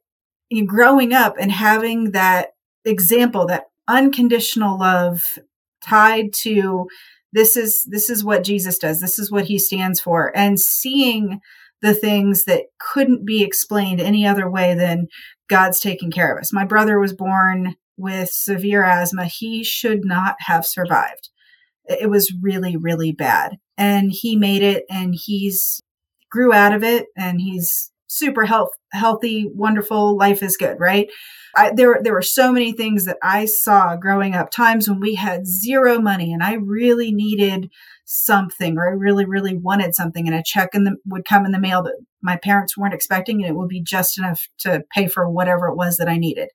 you know, growing up and having that example that unconditional love tied to this is this is what Jesus does this is what he stands for and seeing the things that couldn't be explained any other way than God's taking care of us. My brother was born with severe asthma. He should not have survived it was really, really bad. And he made it and he's grew out of it and he's super health, healthy, wonderful. Life is good, right? I, there, there were so many things that I saw growing up, times when we had zero money and I really needed something or I really, really wanted something and a check in the, would come in the mail that my parents weren't expecting and it would be just enough to pay for whatever it was that I needed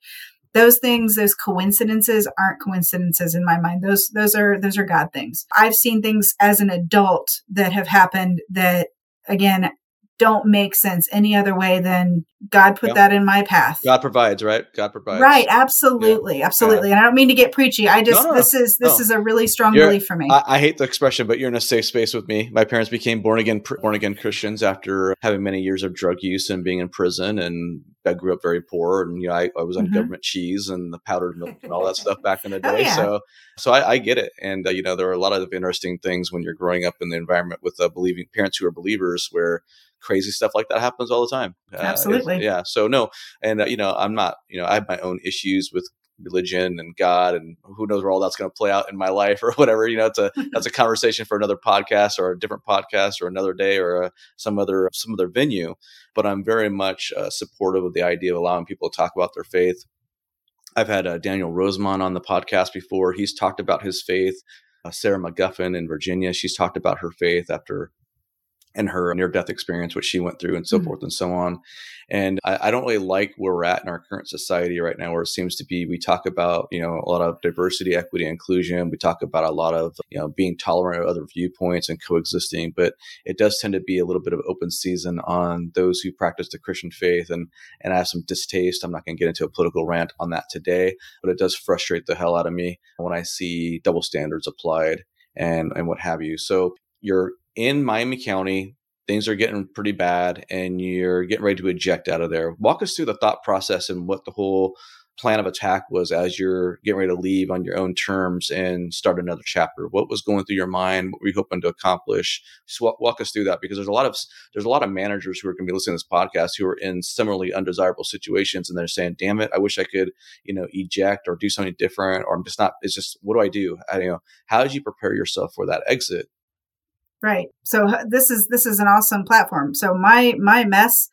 those things those coincidences aren't coincidences in my mind. Those those are those are god things. I've seen things as an adult that have happened that again don't make sense any other way than God put that in my path. God provides, right? God provides. Right, absolutely, yeah. absolutely. And I don't mean to get preachy. I just no, no, this is this no. is a really strong you're, belief for me. I, I, hate the expression, but you're in a safe space with me. My parents became born again born again Christians after having many years of drug use and being in prison. And I grew up very poor, and you know I, I was on mm-hmm. government cheese and the powdered milk and all that stuff back in the oh, day. Oh, yeah. So so I, I, get it, and uh, you know there are a lot of interesting things when you're growing up in the environment with uh, believing parents who are believers where crazy stuff like that happens all the time. Uh, Absolutely. yeah. So no, and uh, you know, I'm not. You know, I have my own issues with religion and God, and who knows where all that's going to play out in my life or whatever. You know, it's a that's a conversation for another podcast or a different podcast or another day or uh, some other some other venue. But I'm very much uh, supportive of the idea of allowing people to talk about their faith I've had uh, Daniel Rosemont on the podcast before. He's talked about his faith. Uh, Sarah McGuffin in Virginia, she's talked about her faith after and her near death experience, which she went through, and so mm-hmm. forth and so on. And I, I, don't really like where we're at in our current society right now, where it seems to be we talk about, you know, a lot of diversity, equity, inclusion. We talk about a lot of, you know, being tolerant of other viewpoints and coexisting, but it does tend to be a little bit of open season on those who practice the Christian faith. And, and I have some distaste. I'm not going to get into a political rant on that today, but it does frustrate the hell out of me when I see double standards applied and, and what have you. So you're in Miami County, things are getting pretty bad and you're getting ready to eject out of there. Walk us through the thought process and what the whole plan of attack was as you're getting ready to leave on your own terms and start another chapter. What was going through your mind? What were you hoping to accomplish? Just walk, walk us through that because there's a lot of there's a lot of managers who are going to be listening to this podcast who are in similarly undesirable situations and they're saying, "Damn it, I wish I could, you know, eject or do something different, or I'm just not. It's just what do I do? I, you know, how did you prepare yourself for that exit Right. So this is this is an awesome platform. So my my mess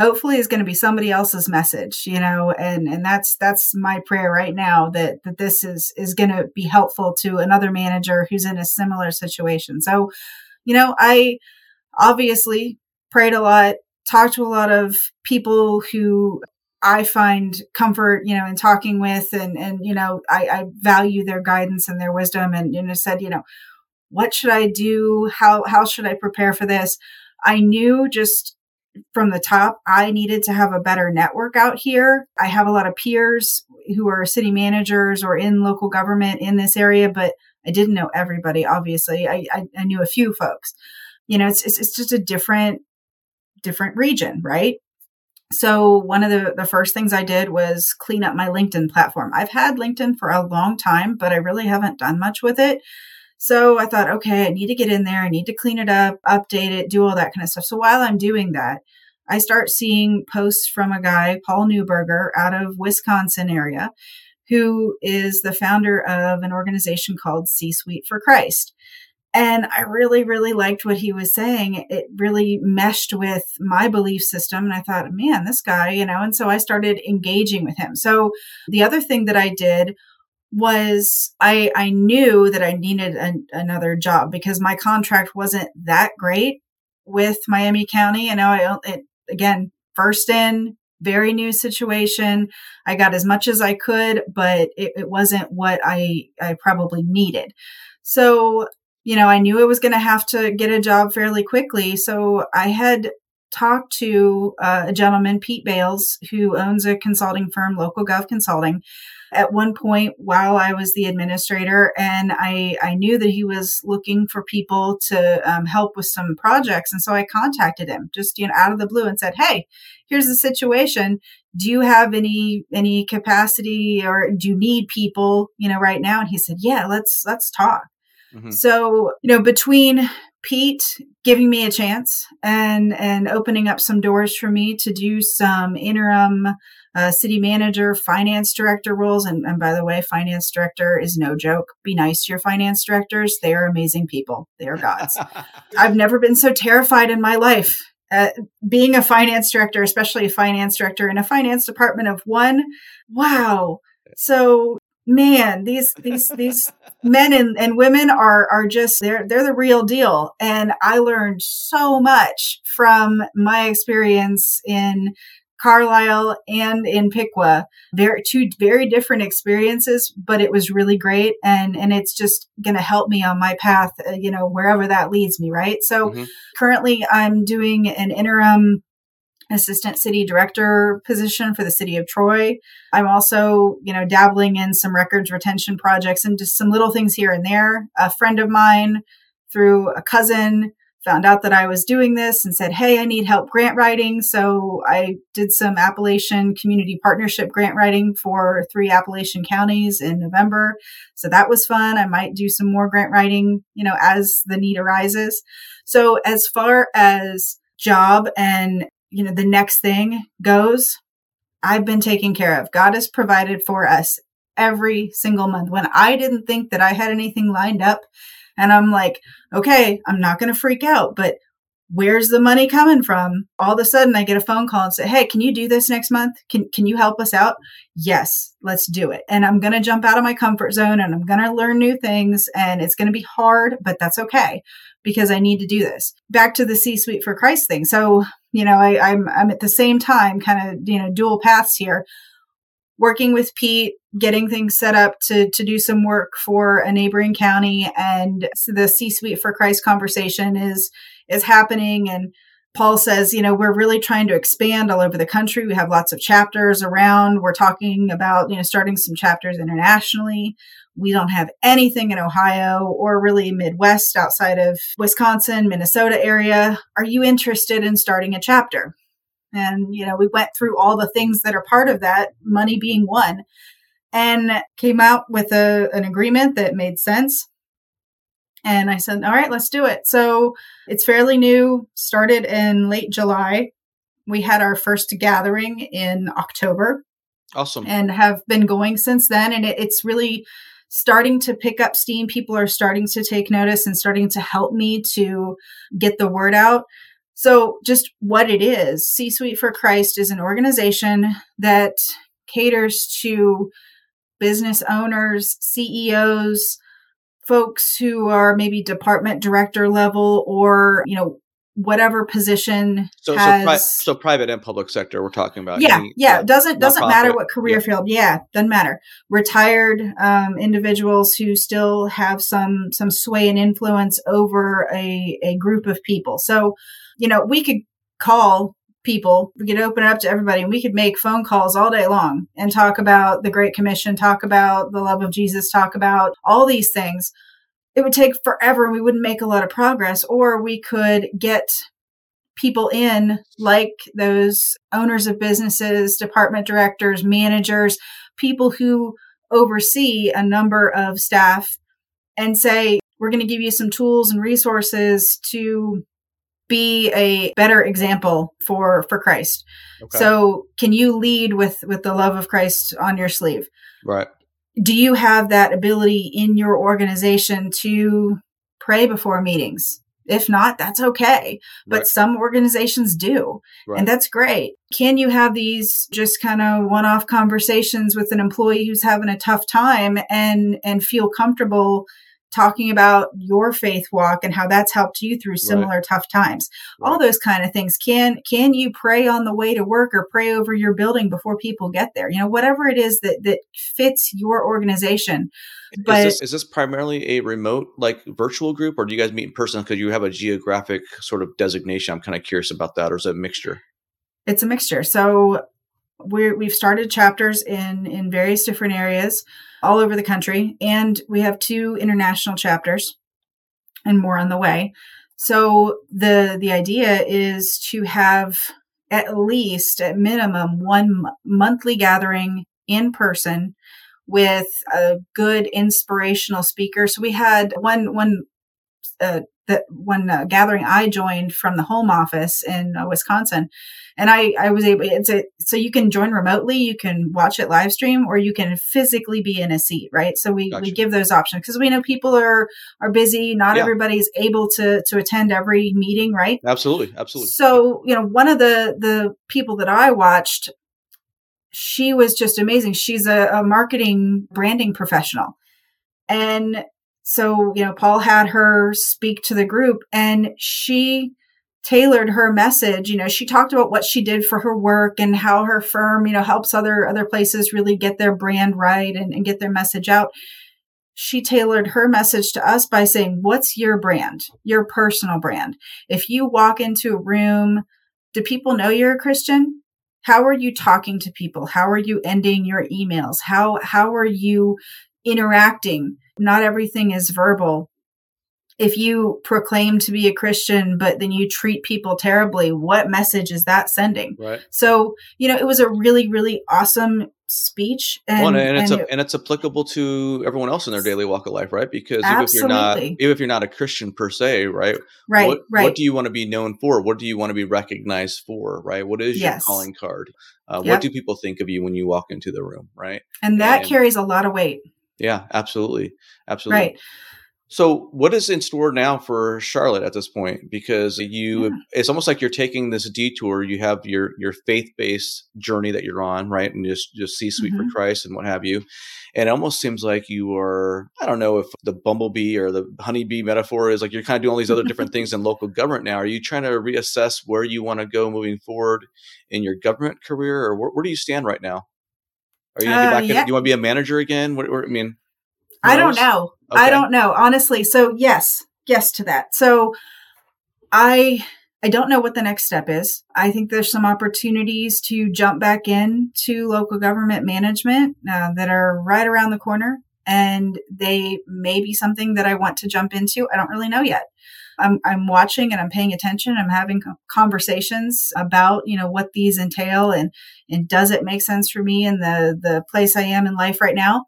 hopefully is going to be somebody else's message, you know, and and that's that's my prayer right now that that this is is going to be helpful to another manager who's in a similar situation. So, you know, I obviously prayed a lot, talked to a lot of people who I find comfort, you know, in talking with and and you know, I, I value their guidance and their wisdom and you know said, you know, what should I do? How, how should I prepare for this? I knew just from the top, I needed to have a better network out here. I have a lot of peers who are city managers or in local government in this area, but I didn't know everybody, obviously. I, I, I knew a few folks. You know, it's, it's, it's just a different, different region, right? So one of the, the first things I did was clean up my LinkedIn platform. I've had LinkedIn for a long time, but I really haven't done much with it. So I thought, okay, I need to get in there. I need to clean it up, update it, do all that kind of stuff. So while I'm doing that, I start seeing posts from a guy, Paul Neuberger, out of Wisconsin area, who is the founder of an organization called C Suite for Christ. And I really, really liked what he was saying. It really meshed with my belief system. And I thought, man, this guy, you know, and so I started engaging with him. So the other thing that I did was I I knew that I needed an, another job because my contract wasn't that great with Miami County. You know, I it, again first in very new situation. I got as much as I could, but it, it wasn't what I I probably needed. So you know, I knew I was going to have to get a job fairly quickly. So I had talked to uh, a gentleman, Pete Bales, who owns a consulting firm, Local Gov Consulting at one point while I was the administrator, and I, I knew that he was looking for people to um, help with some projects. And so I contacted him just, you know, out of the blue and said, Hey, here's the situation. Do you have any, any capacity or do you need people, you know, right now? And he said, yeah, let's, let's talk. Mm-hmm. So, you know, between Pete giving me a chance and and opening up some doors for me to do some interim uh, city manager, finance director roles. And, and by the way, finance director is no joke. Be nice to your finance directors. They are amazing people. They are gods. I've never been so terrified in my life. Uh, being a finance director, especially a finance director in a finance department of one, wow. So man, these these these men and, and women are are just they're they're the real deal. And I learned so much from my experience in Carlisle and in Piqua. Very two very different experiences, but it was really great, and and it's just going to help me on my path, uh, you know, wherever that leads me. Right. So mm-hmm. currently, I'm doing an interim assistant city director position for the city of Troy. I'm also, you know, dabbling in some records retention projects and just some little things here and there. A friend of mine through a cousin found out that I was doing this and said, Hey, I need help grant writing. So I did some Appalachian community partnership grant writing for three Appalachian counties in November. So that was fun. I might do some more grant writing, you know, as the need arises. So as far as job and, you know, the next thing goes, I've been taken care of. God has provided for us every single month. When I didn't think that I had anything lined up, and I'm like, okay, I'm not going to freak out, but where's the money coming from? All of a sudden I get a phone call and say, Hey, can you do this next month? Can, can you help us out? Yes, let's do it. And I'm going to jump out of my comfort zone and I'm going to learn new things and it's going to be hard, but that's okay because I need to do this. Back to the C suite for Christ thing. So, you know, I, I'm, I'm at the same time kind of, you know, dual paths here working with Pete, getting things set up to to do some work for a neighboring county, and the C suite for Christ conversation is is happening. And Paul says, you know, we're really trying to expand all over the country. We have lots of chapters around. We're talking about, you know, starting some chapters internationally. We don't have anything in Ohio or really Midwest outside of Wisconsin, Minnesota area. Are you interested in starting a chapter? And, you know, we went through all the things that are part of that, money being one, and came out with a, an agreement that made sense. And I said, all right, let's do it. So it's fairly new, started in late July. We had our first gathering in October. Awesome. And have been going since then. And it, it's really starting to pick up steam. People are starting to take notice and starting to help me to get the word out. So, just what it is C Suite for Christ is an organization that caters to business owners, CEOs, folks who are maybe department director level or, you know, whatever position so has, so, pri- so, private and public sector we're talking about. Yeah any, yeah uh, doesn't doesn't matter what career yeah. field. Yeah doesn't matter. Retired um, individuals who still have some some sway and influence over a a group of people. So you know, we could call people, we could open it up to everybody, and we could make phone calls all day long and talk about the Great Commission, talk about the love of Jesus, talk about all these things. It would take forever and we wouldn't make a lot of progress, or we could get people in like those owners of businesses, department directors, managers, people who oversee a number of staff and say, we're going to give you some tools and resources to be a better example for for Christ. Okay. So, can you lead with with the love of Christ on your sleeve? Right. Do you have that ability in your organization to pray before meetings? If not, that's okay. But right. some organizations do. Right. And that's great. Can you have these just kind of one off conversations with an employee who's having a tough time and and feel comfortable talking about your faith walk and how that's helped you through similar right. tough times. Right. all those kind of things. Can can you pray on the way to work or pray over your building before people get there? You know whatever it is that that fits your organization. But is this, is this primarily a remote like virtual group or do you guys meet in person? Because you have a geographic sort of designation. I'm kind of curious about that or is it a mixture? It's a mixture. So we're, we've started chapters in in various different areas all over the country and we have two international chapters and more on the way. So the the idea is to have at least at minimum one m- monthly gathering in person with a good inspirational speaker. So we had one one uh, that one uh, gathering I joined from the home office in uh, Wisconsin, and I I was able. It's a so you can join remotely, you can watch it live stream, or you can physically be in a seat, right? So we gotcha. we give those options because we know people are are busy. Not yeah. everybody's able to to attend every meeting, right? Absolutely, absolutely. So you know, one of the the people that I watched, she was just amazing. She's a, a marketing branding professional, and so, you know, Paul had her speak to the group and she tailored her message. You know, she talked about what she did for her work and how her firm, you know, helps other other places really get their brand right and, and get their message out. She tailored her message to us by saying, What's your brand? Your personal brand. If you walk into a room, do people know you're a Christian? How are you talking to people? How are you ending your emails? How how are you interacting? Not everything is verbal. If you proclaim to be a Christian, but then you treat people terribly, what message is that sending? Right. So, you know, it was a really, really awesome speech and, well, and, it's and, a, and it's applicable to everyone else in their daily walk of life right because absolutely. even if you're not even if you're not a christian per se right right what, right what do you want to be known for what do you want to be recognized for right what is yes. your calling card uh, yep. what do people think of you when you walk into the room right and that carries a lot of weight yeah, absolutely. Absolutely. Right. So, what is in store now for Charlotte at this point? Because you, Yeah. it's almost like you're taking this detour. You have your your faith based journey that you're on, right, and just just C Suite for Mhm. Christ and what have you. And it almost seems like you are. I don't know if the bumblebee or the honeybee metaphor is like you're kind of doing all these other different things in local government now. Are you trying to reassess where you want to go moving forward in your government career, or where, where do you stand right now? Are you gonna Uh, get back? In, yeah. do you want to be a manager again? What, what I mean, I don't know. I don't know, honestly. So yes, yes to that. So I I don't know what the next step is. I think there's some opportunities to jump back in to local government management uh, that are right around the corner, and they may be something that I want to jump into. I don't really know yet. I'm I'm watching and I'm paying attention. I'm having conversations about you know what these entail and and does it make sense for me in the the place I am in life right now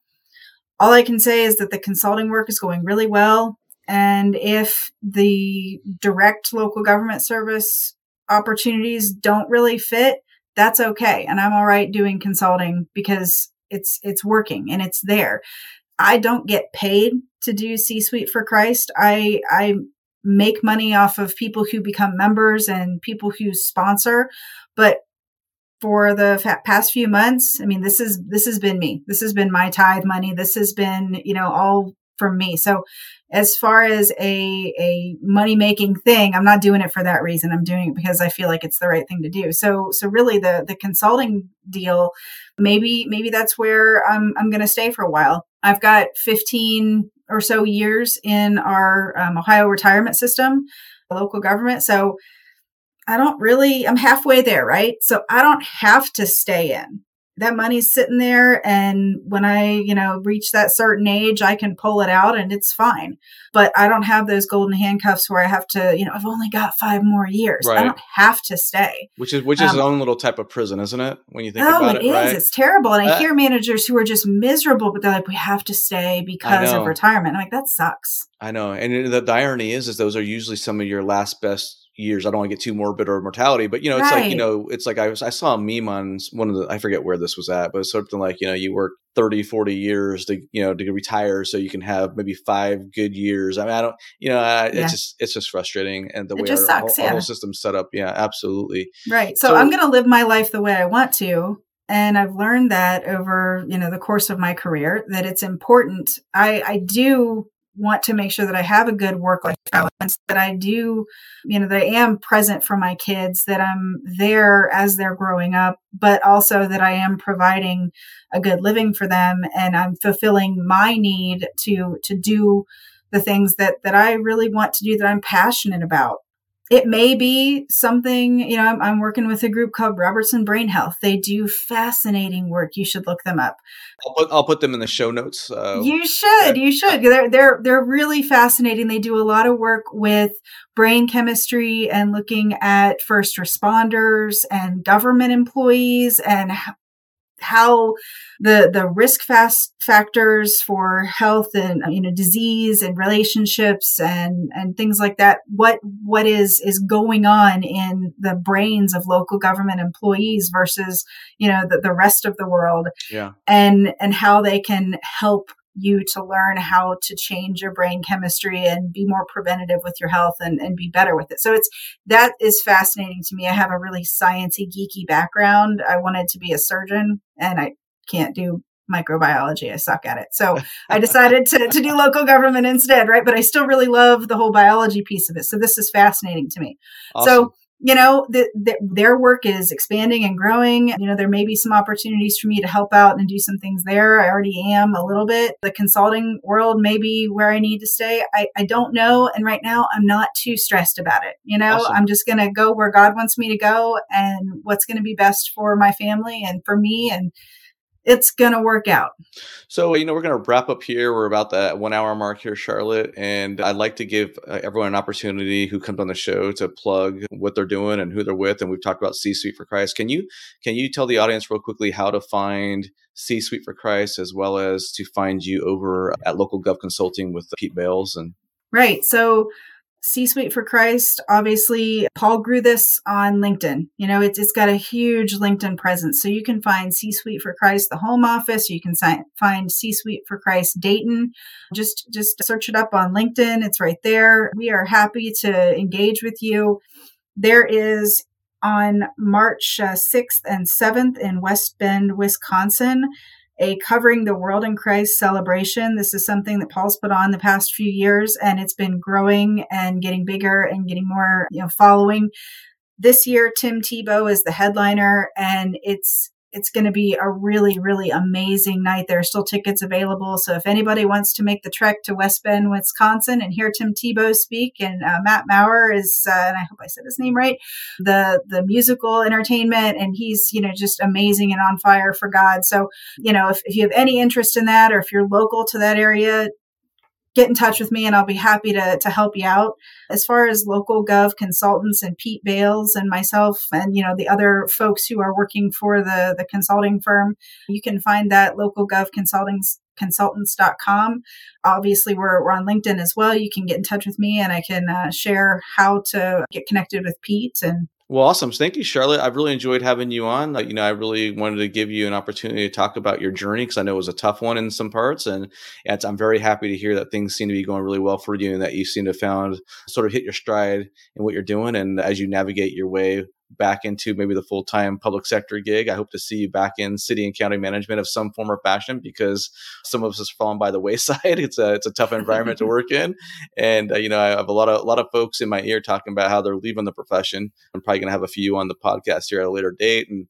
all I can say is that the consulting work is going really well. And if the direct local government service opportunities don't really fit, that's okay. And I'm all right doing consulting because it's, it's working and it's there. I don't get paid to do C suite for Christ. I, I make money off of people who become members and people who sponsor, but for the fa- past few months i mean this is this has been me. This has been my tithe money. This has been you know all from me. So as far as a a money making thing i'm not doing it for that reason. I'm doing it because i feel like it's the right thing to do. So so really the the consulting deal maybe maybe that's where i'm i'm going to stay for a while. I've got 15 or so years in our um, ohio retirement system local government so I don't really, I'm halfway there, right? So I don't have to stay in. That money's sitting there. And when I, you know, reach that certain age, I can pull it out and it's fine. But I don't have those golden handcuffs where I have to, you know, I've only got five more years. Right. I don't have to stay. which is which is Um, its own little type of prison, isn't it? When you think oh, about it it, is. right? It's terrible. And I Uh, hear managers who are just miserable, but they're like, we have to stay because of retirement. I'm like, that sucks. I know, and the, the irony is, is those are usually some of your last best years. I don't want to get too morbid or mortality, but you know, it's like you know, it's like I was I saw a meme on one of the I forget where this was at, but it's something like you know, you work 30, 40 years to you know to retire so you can have maybe five good years. I mean, I don't, you know, I, Yeah. it's just it's just frustrating, and the It way just our, sucks, whole, yeah. whole system's set up, yeah, absolutely. Right. So, So- I'm going to live my life the way I want to. And I've learned that over, you know, the course of my career that it's important. I, I do want to make sure that I have a good work life balance, that I do, you know, that I am present for my kids, that I'm there as they're growing up, but also that I am providing a good living for them and I'm fulfilling my need to, to do the things that, that I really want to do that I'm passionate about it may be something you know I'm, I'm working with a group called robertson brain health. They do fascinating work. You should look them up. I'll put I'll put them in the show notes. Uh, you should you should. They're they're they're really fascinating. They do a lot of work with brain chemistry and looking at first responders and government employees and how the the risk fast factors for health and you know disease and relationships and and things like that what what is is going on in the brains of local government employees versus you know the, the rest of the world yeah, and and how they can help you to learn how to change your brain chemistry and be more preventative with your health and, and be better with it. So it's that is fascinating to me. I have a really sciencey geeky background. I wanted to be a surgeon and I can't do microbiology. I suck at it. So I decided to, to do local government instead, right? But I still really love the whole biology piece of it. So this is fascinating to me. awesome. So, you know, the, the, their work is expanding and growing. You know, there may be some opportunities for me to help out and do some things there. I already am a little bit. The consulting world may be where I need to stay. I, I don't know. And right now, I'm not too stressed about it. You know, Awesome. I'm just going to go where God wants me to go and what's going to be best for my family and for me. And it's going to work out. So, you know, we're going to wrap up here. We're about that one hour mark here, Charlotte. And I'd like to give uh, everyone an opportunity who comes on the show to plug what they're doing and who they're with. And we've talked about C Suite for Christ. Can you can you tell the audience real quickly how to find C Suite for Christ as well as to find you over at Local Gov Consulting with Pete Bales and Right. So C Suite for Christ, obviously, Paul grew this on LinkedIn. You know, it's, it's got a huge LinkedIn presence. So you can find C Suite for Christ, the home office. You can find C Suite for Christ Dayton. Just, just search it up on LinkedIn. It's right there. We are happy to engage with you. There is on March uh, 6th and 7th in West Bend, Wisconsin, a Covering the World in Christ celebration. This is something that Paul's put on the past few years, and it's been growing and getting bigger and getting more, you know, following. This year, Tim Tebow is the headliner, and it's it's going to be a really, really amazing night. There are still tickets available. So if anybody wants to make the trek to West Bend, Wisconsin and hear Tim Tebow speak, and uh, Matt Maher is, uh, and I hope I said his name right, the, the musical entertainment, and he's, you know, just amazing and on fire for God. So, you know, if, if you have any interest in that, or if you're local to that area, get in touch with me and I'll be happy to, to help you out. As far as local gov consultants and Pete Bales and myself and, you know, the other folks who are working for the, the consulting firm, you can find that local gov consulting consultants.com. Obviously, we're, we're on LinkedIn as well. You can get in touch with me and I can uh, share how to get connected with Pete and well, awesome. Thank you, Charlotte. I've really enjoyed having you on. Uh, you know, I really wanted to give you an opportunity to talk about your journey because I know it was a tough one in some parts, and, and I'm very happy to hear that things seem to be going really well for you and that you seem to have found sort of hit your stride in what you're doing. And as you navigate your way back into maybe the full time public sector gig. I hope to see you back in city and county management of some form or fashion because some of us has fallen by the wayside. It's a it's a tough environment to work in, and uh, you know I have a lot of a lot of folks in my ear talking about how they're leaving the profession. I'm probably going to have a few on the podcast here at a later date, and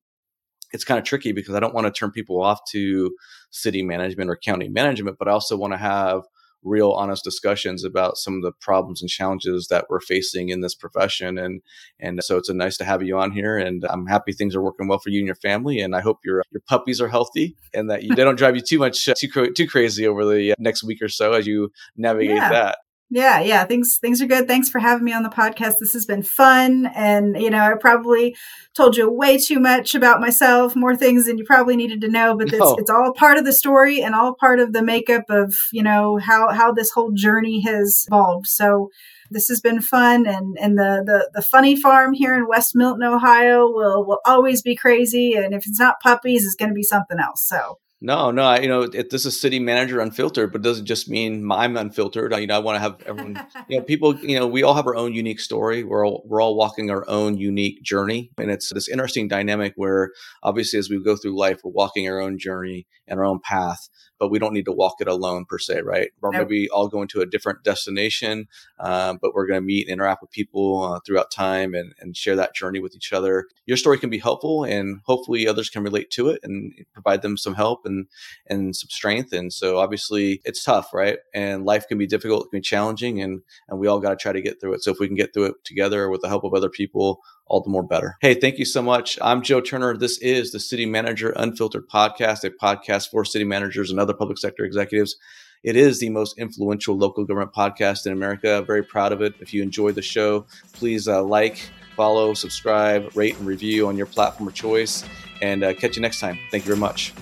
it's kind of tricky because I don't want to turn people off to city management or county management, but I also want to have real honest discussions about some of the problems and challenges that we're facing in this profession and and so it's a nice to have you on here and i'm happy things are working well for you and your family and i hope your your puppies are healthy and that you, they don't drive you too much uh, too too crazy over the uh, next week or so as you navigate yeah. that yeah, yeah, things things are good. Thanks for having me on the podcast. This has been fun, and you know, I probably told you way too much about myself, more things than you probably needed to know. But no. it's, it's all part of the story and all part of the makeup of you know how how this whole journey has evolved. So this has been fun, and and the the the funny farm here in West Milton, Ohio, will will always be crazy. And if it's not puppies, it's going to be something else. So no, no, I, you know, it, this is city manager unfiltered, but it doesn't just mean I'm unfiltered. I, you know, I want to have everyone, you know, people, you know, we all have our own unique story. We're all, we're all walking our own unique journey. And it's this interesting dynamic where obviously as we go through life, we're walking our own journey and our own path but we don't need to walk it alone per se, right? Or nope. maybe all going to a different destination, um, but we're going to meet and interact with people uh, throughout time and, and share that journey with each other. Your story can be helpful, and hopefully others can relate to it and provide them some help and and some strength. And so obviously it's tough, right? And life can be difficult, it can be challenging, and and we all got to try to get through it. So if we can get through it together with the help of other people, all the more better. Hey, thank you so much. I'm Joe Turner. This is the City Manager Unfiltered podcast, a podcast for city managers and other public sector executives. It is the most influential local government podcast in America. Very proud of it. If you enjoyed the show, please uh, like, follow, subscribe, rate, and review on your platform of choice. And uh, catch you next time. Thank you very much.